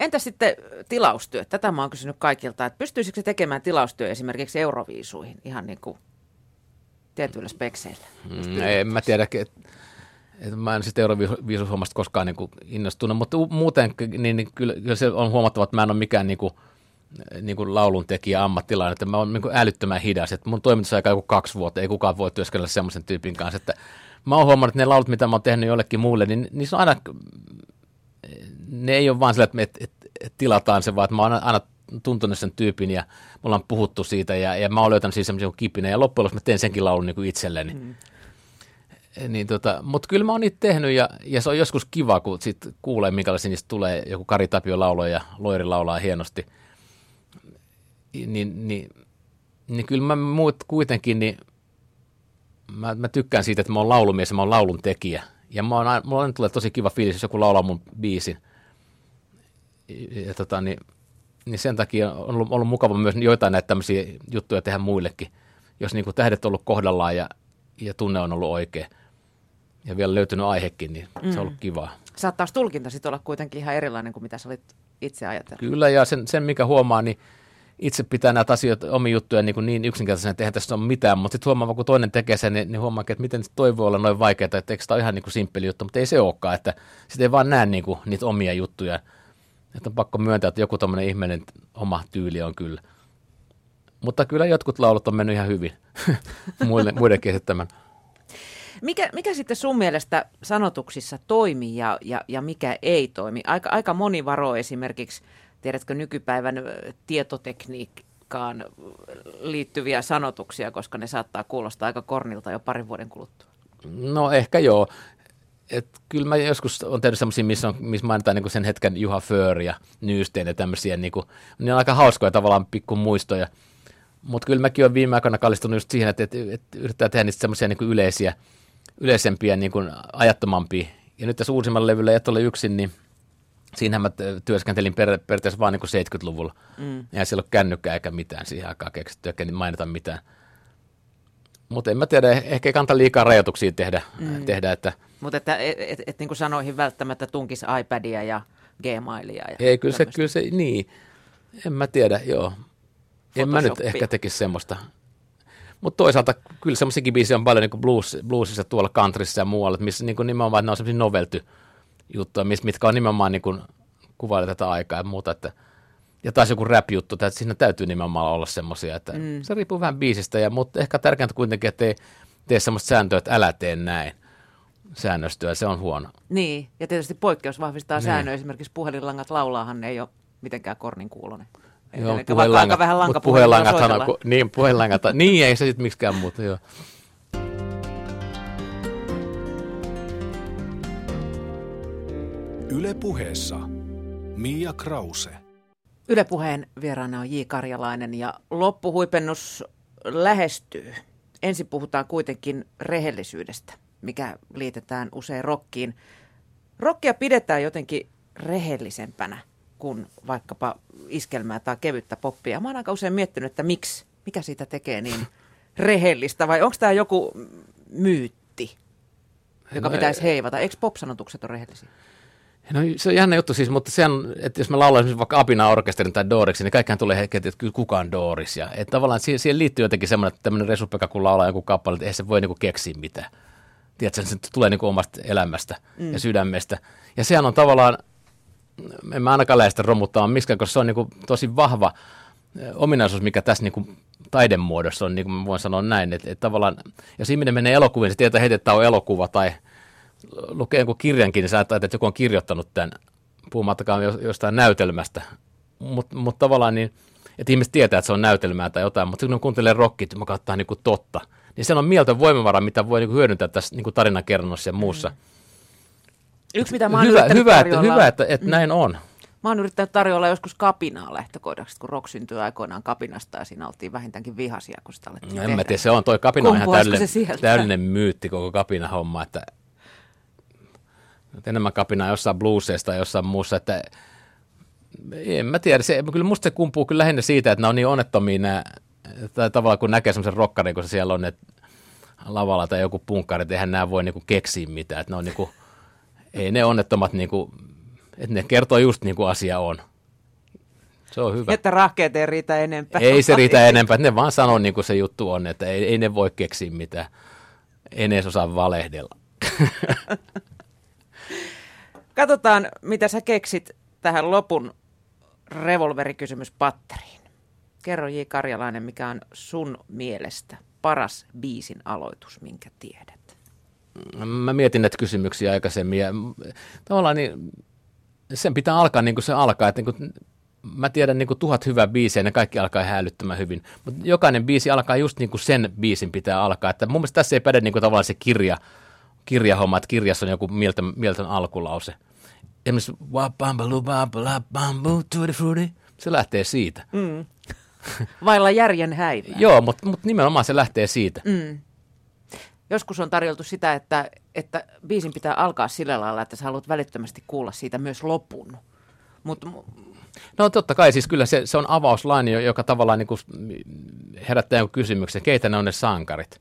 S2: Entä sitten tilaustyö? Tätä mä oon kysynyt kaikilta, että pystyisikö se tekemään tilaustyö esimerkiksi Euroviisuihin ihan niin kuin tietyillä spekseillä?
S3: Mm, en mä tiedä, että et mä en sitten Euroviisuhommasta koskaan niin kuin innostunut, mutta muuten niin, niin kyllä, kyllä, se on huomattava, että mä en ole mikään niin kuin, niin kuin laulun tekijä ammattilainen, että mä oon niin kuin älyttömän hidas, että mun toimitusaika on joku kaksi vuotta, ei kukaan voi työskennellä semmoisen tyypin kanssa, että mä oon huomannut, että ne laulut, mitä mä oon tehnyt jollekin muulle, niin niissä on aina, ne ei ole vaan sillä, että, että, että, että tilataan se, vaan että mä oon aina tuntunut sen tyypin ja me ollaan puhuttu siitä ja, ja mä oon löytänyt siis semmoisen kipinä ja loppujen lopuksi mä teen senkin laulun niin kuin itselleni. Mm. Niin tota, mutta kyllä mä oon niitä tehnyt ja, ja se on joskus kiva, kun sit kuulee, minkälaisia niistä tulee. Joku Kari Tapio laulaa ja Loiri laulaa hienosti. Niin, niin, niin kyllä mä muut kuitenkin, niin mä, mä tykkään siitä, että mä oon laulumies ja mä oon laulun tekijä. Ja mä oon, mulla on tulee tosi kiva fiilis, jos joku laulaa mun biisin. Ja, ja tota, niin, niin sen takia on ollut, ollut mukava myös joitain näitä tämmöisiä juttuja tehdä muillekin. Jos niin kuin tähdet on ollut kohdallaan ja, ja tunne on ollut oikea ja vielä löytynyt aihekin, niin mm. se on ollut mm. kivaa.
S2: Saattaa tulkinta sitten olla kuitenkin ihan erilainen kuin mitä sä olit itse ajatellut.
S3: Kyllä, ja sen, sen mikä huomaa, niin itse pitää näitä asioita, omia juttuja niin, niin yksinkertaisena, että eihän tässä ole mitään, mutta sitten huomaa, kun toinen tekee sen, niin, niin huomaa, että miten toi voi olla noin vaikeaa, että eikö tämä ole ihan niin kuin simppeli juttu, mutta ei se olekaan, että sitten ei vaan näe niin kuin, niitä omia juttuja. Että on pakko myöntää, että joku tämmöinen ihmeinen oma tyyli on kyllä. Mutta kyllä jotkut laulut on mennyt ihan hyvin [laughs] muille, muidenkin esittämään.
S2: Mikä, mikä sitten sun mielestä sanotuksissa toimii ja, ja, ja mikä ei toimi? Aika, aika moni varo esimerkiksi, tiedätkö, nykypäivän tietotekniikkaan liittyviä sanotuksia, koska ne saattaa kuulostaa aika kornilta jo parin vuoden kuluttua.
S3: No ehkä joo. Et kyllä mä joskus on tehnyt semmoisia, missä, on, missä mainitaan niin sen hetken Juha Föör ja Nyysteen ja tämmöisiä, niin kuin, ne on aika hauskoja tavallaan pikku muistoja. Mutta kyllä mäkin olen viime aikoina kallistunut just siihen, että, että, että yrittää tehdä niistä semmoisia niin yleisiä, yleisempiä, niin kuin ajattomampia. Ja nyt tässä uusimmalla levyllä Et ole yksin, niin siinähän mä työskentelin per, periaatteessa vaan niin kuin 70-luvulla. Mm. Ja siellä ole kännykkää eikä mitään siihen aikaan keksitty, eikä mainita mitään. Mutta en mä tiedä, ehkä ei kannata liikaa rajoituksia tehdä. Mm. tehdä että,
S2: Mutta että et, et, et, niin kuin sanoihin välttämättä tunkisi iPadia ja Gmailia. Ja
S3: ei, kyllä se, kyllä se, niin. En mä tiedä, joo. En mä nyt ehkä tekisi semmoista. Mutta toisaalta kyllä semmoisiakin biisejä on paljon niin blues, bluesissa tuolla countryssa ja muualla, missä niin nimenomaan ne on semmoisia novelty juttuja, mitkä on nimenomaan niin kuvailla tätä aikaa ja muuta. Että, ja taas joku rap-juttu, että siinä täytyy nimenomaan olla semmoisia, että mm. se riippuu vähän biisistä, ja, mutta ehkä tärkeintä kuitenkin, että ei tee semmoista sääntöä, että älä tee näin säännöstöä, se on huono.
S2: Niin, ja tietysti poikkeus vahvistaa niin. säännöä. Esimerkiksi puhelinlangat laulaahan ne ei ole mitenkään kornin kuulonen.
S3: Joo, puhelinlangat, vähän mutta puhelinlangathan on, niin, puhelinlangat, [laughs] niin ei se sitten miksikään muuta, joo.
S1: Yle puheessa Mia Krause.
S2: Yle puheen vieraana on J. Karjalainen ja loppuhuipennus lähestyy. Ensin puhutaan kuitenkin rehellisyydestä, mikä liitetään usein rokkiin. Rokkia pidetään jotenkin rehellisempänä kuin vaikkapa iskelmää tai kevyttä poppia. Mä oon aika usein miettinyt, että miksi, mikä siitä tekee niin rehellistä vai onko tämä joku myytti, joka no, pitäisi heivata? Eikö pop-sanotukset ole rehellisiä?
S3: No se on jännä juttu siis, mutta sehän, että jos me laulaa vaikka Apina orkesterin tai Dooriksen, niin kaikkihan tulee heti, että kuka on Dooris. Ja, että tavallaan siihen, siihen liittyy jotenkin semmoinen, että tämmöinen resupeka, kun laulaa joku kappale, että ei se voi niinku keksiä mitään. Tiedätkö, se tulee niinku omasta elämästä mm. ja sydämestä. Ja sehän on tavallaan, en mä ainakaan lähde sitä romuttamaan miksikään, koska se on niinku tosi vahva ominaisuus, mikä tässä niinku taidemuodossa on, niin kuin mä voin sanoa näin, että, että tavallaan, jos ihminen menee elokuviin, se tietää heti, että tämä on elokuva tai – lukee jonkun kirjankin, niin sä että joku on kirjoittanut tämän, puhumattakaan jostain näytelmästä. Mutta mut tavallaan niin, että ihmiset tietää, että se on näytelmää tai jotain, mutta kun kuuntelee rockit, mä katsotaan niin kuin totta, niin se on mieltä voimavara, mitä voi niin hyödyntää tässä niin tarinankerronnossa ja muussa. Mm.
S2: Yksi, mitä mä oon
S3: hyvä, hyvä, että, hyvä, että, että mm. näin on.
S2: Mä oon yrittänyt tarjolla joskus kapinaa lähtökohdaksi, kun rock syntyi aikoinaan kapinasta ja siinä oltiin vähintäänkin vihaisia, kun sitä alettiin no,
S3: En mä tiedä, se on toi kapina on ihan täydellinen, täydellinen myytti koko kapina homma, että enemmän kapinaa jossain blueseista tai jossain muussa, että en mä tiedä, se, kyllä musta se kumpuu kyllä lähinnä siitä, että ne on niin onnettomia nämä, tai tavallaan kun näkee semmoisen rokkarin, kun se siellä on, että lavalla tai joku punkkari, että eihän nämä voi niinku keksiä mitään, että ne on niinku, ei ne onnettomat niinku, että ne kertoo just niin kuin asia on. Se on hyvä.
S2: Että rahkeet ei riitä enempää.
S3: Ei se riitä enempää, että ne vaan sanoo niin kuin se juttu on, että ei, ei ne voi keksiä mitään. En edes osaa valehdella. [laughs]
S2: Katsotaan, mitä sä keksit tähän lopun revolverikysymys patteriin. Kerro J. Karjalainen, mikä on sun mielestä paras biisin aloitus, minkä tiedät?
S3: Mä mietin näitä kysymyksiä aikaisemmin ja tavallaan niin, sen pitää alkaa niin kuin se alkaa. Että niin kuin, mä tiedän niin kuin tuhat hyvää biisiä ja ne kaikki alkaa hälyttämään hyvin. Mutta jokainen biisi alkaa just niin kuin sen biisin pitää alkaa. Että mun mielestä tässä ei päde niin kuin tavallaan se kirja, kirjahomma, että kirjassa on joku mieltön, mieltön alkulause – esimerkiksi se lähtee siitä. Mm.
S2: Vailla järjen häivää.
S3: Joo, mutta, mutta nimenomaan se lähtee siitä. Mm.
S2: Joskus on tarjoltu sitä, että, että biisin pitää alkaa sillä lailla, että sä haluat välittömästi kuulla siitä myös lopun. Mut,
S3: No totta kai, siis kyllä se, se on avauslaini, joka tavallaan niin kuin herättää kysymyksen, keitä ne on ne sankarit.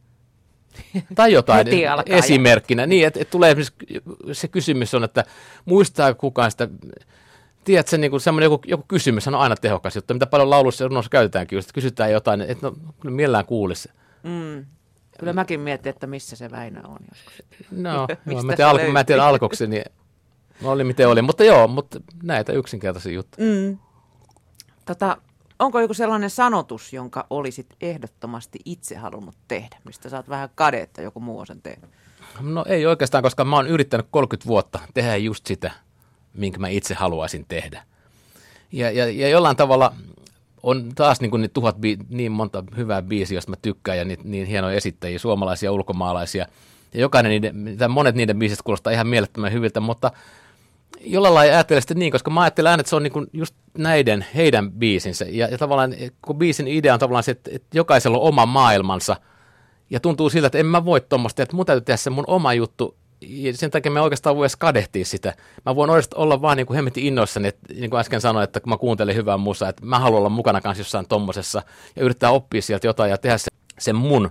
S3: [laughs] Tai jotain esimerkkinä. Niin, että, että tulee se kysymys on, että muistaa kukaan sitä, tiedätkö, niin kuin semmoinen joku, joku kysymys on aina tehokas juttu, mitä paljon laulussa ja runossa käytetäänkin, jos kysytään jotain, että no, kyllä mielellään kuulisi.
S2: Mm. Kyllä mäkin mietin, että missä se Väinö on joskus.
S3: No, [laughs] joo, mä, tiedän, alku, mä tiedän alkuksi, niin oli miten oli, mutta joo, mutta näitä yksinkertaisia juttuja.
S2: Mm. Tota, onko joku sellainen sanotus, jonka olisit ehdottomasti itse halunnut tehdä, mistä saat vähän kade, että joku muu on sen tehnyt?
S3: No ei oikeastaan, koska mä oon yrittänyt 30 vuotta tehdä just sitä, minkä mä itse haluaisin tehdä. Ja, ja, ja jollain tavalla on taas niin, kuin niin, tuhat bi- niin monta hyvää biisiä, josta mä tykkään, ja niin, niin hienoja esittäjiä, suomalaisia, ulkomaalaisia. Ja jokainen niiden, monet niiden biisistä kuulostaa ihan mielettömän hyviltä, mutta jollain lailla ajattelen sitten niin, koska mä ajattelen aina, että se on niin kuin just näiden, heidän biisinsä. Ja, ja tavallaan, kun biisin idea on tavallaan se, että, että jokaisella on oma maailmansa, ja tuntuu siltä, että en mä voi tuommoista, että mun täytyy tehdä se mun oma juttu, ja sen takia me oikeastaan voi edes kadehtia sitä. Mä voin oikeastaan olla vaan niin kuin hemmetin innoissani, että niin kuin äsken sanoin, että kun mä kuuntelen hyvää musaa, että mä haluan olla mukana kanssa jossain tommosessa ja yrittää oppia sieltä jotain ja tehdä sen, sen mun,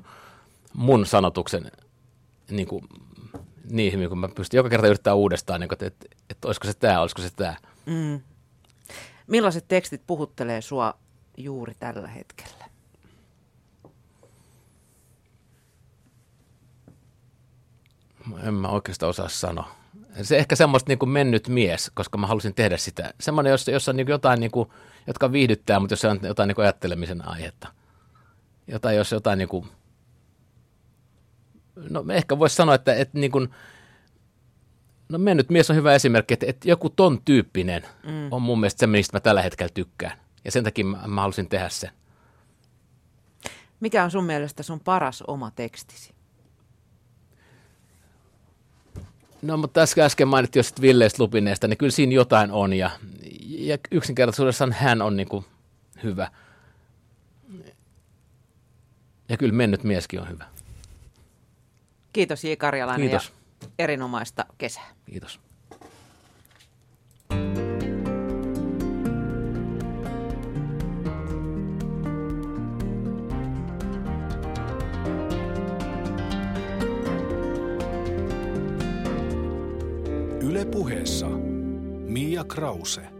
S3: mun sanotuksen niin kuin niin hyvin, kun mä pystyn joka kerta yrittää uudestaan, niin kuin, että, että, että olisiko se tämä, olisiko se tämä. Mm.
S2: Millaiset tekstit puhuttelee sua juuri tällä hetkellä?
S3: En mä oikeastaan osaa sanoa. Se ehkä semmoista niin kuin mennyt mies, koska mä halusin tehdä sitä. Semmoinen, jossa, jossa on niin jotain, niin kuin, jotka viihdyttää, mutta jossa on jotain niin kuin ajattelemisen aihetta. Jotain, jos jotain niin kuin, no ehkä voisi sanoa, että, että niin kuin, no mennyt mies on hyvä esimerkki, että, että joku ton tyyppinen mm. on mun mielestä se, mistä mä tällä hetkellä tykkään. Ja sen takia mä, mä halusin tehdä sen.
S2: Mikä on sun mielestä sun paras oma tekstisi?
S3: No, mutta äsken, äsken mainittiin jo Villeistä Lupineesta, niin kyllä siinä jotain on. Ja, ja yksinkertaisuudessaan hän on niin kuin hyvä. Ja kyllä mennyt mieskin on hyvä.
S2: Kiitos J. Karjalainen Kiitos. ja erinomaista kesää.
S3: Kiitos.
S1: Yle puheessa Mia Krause.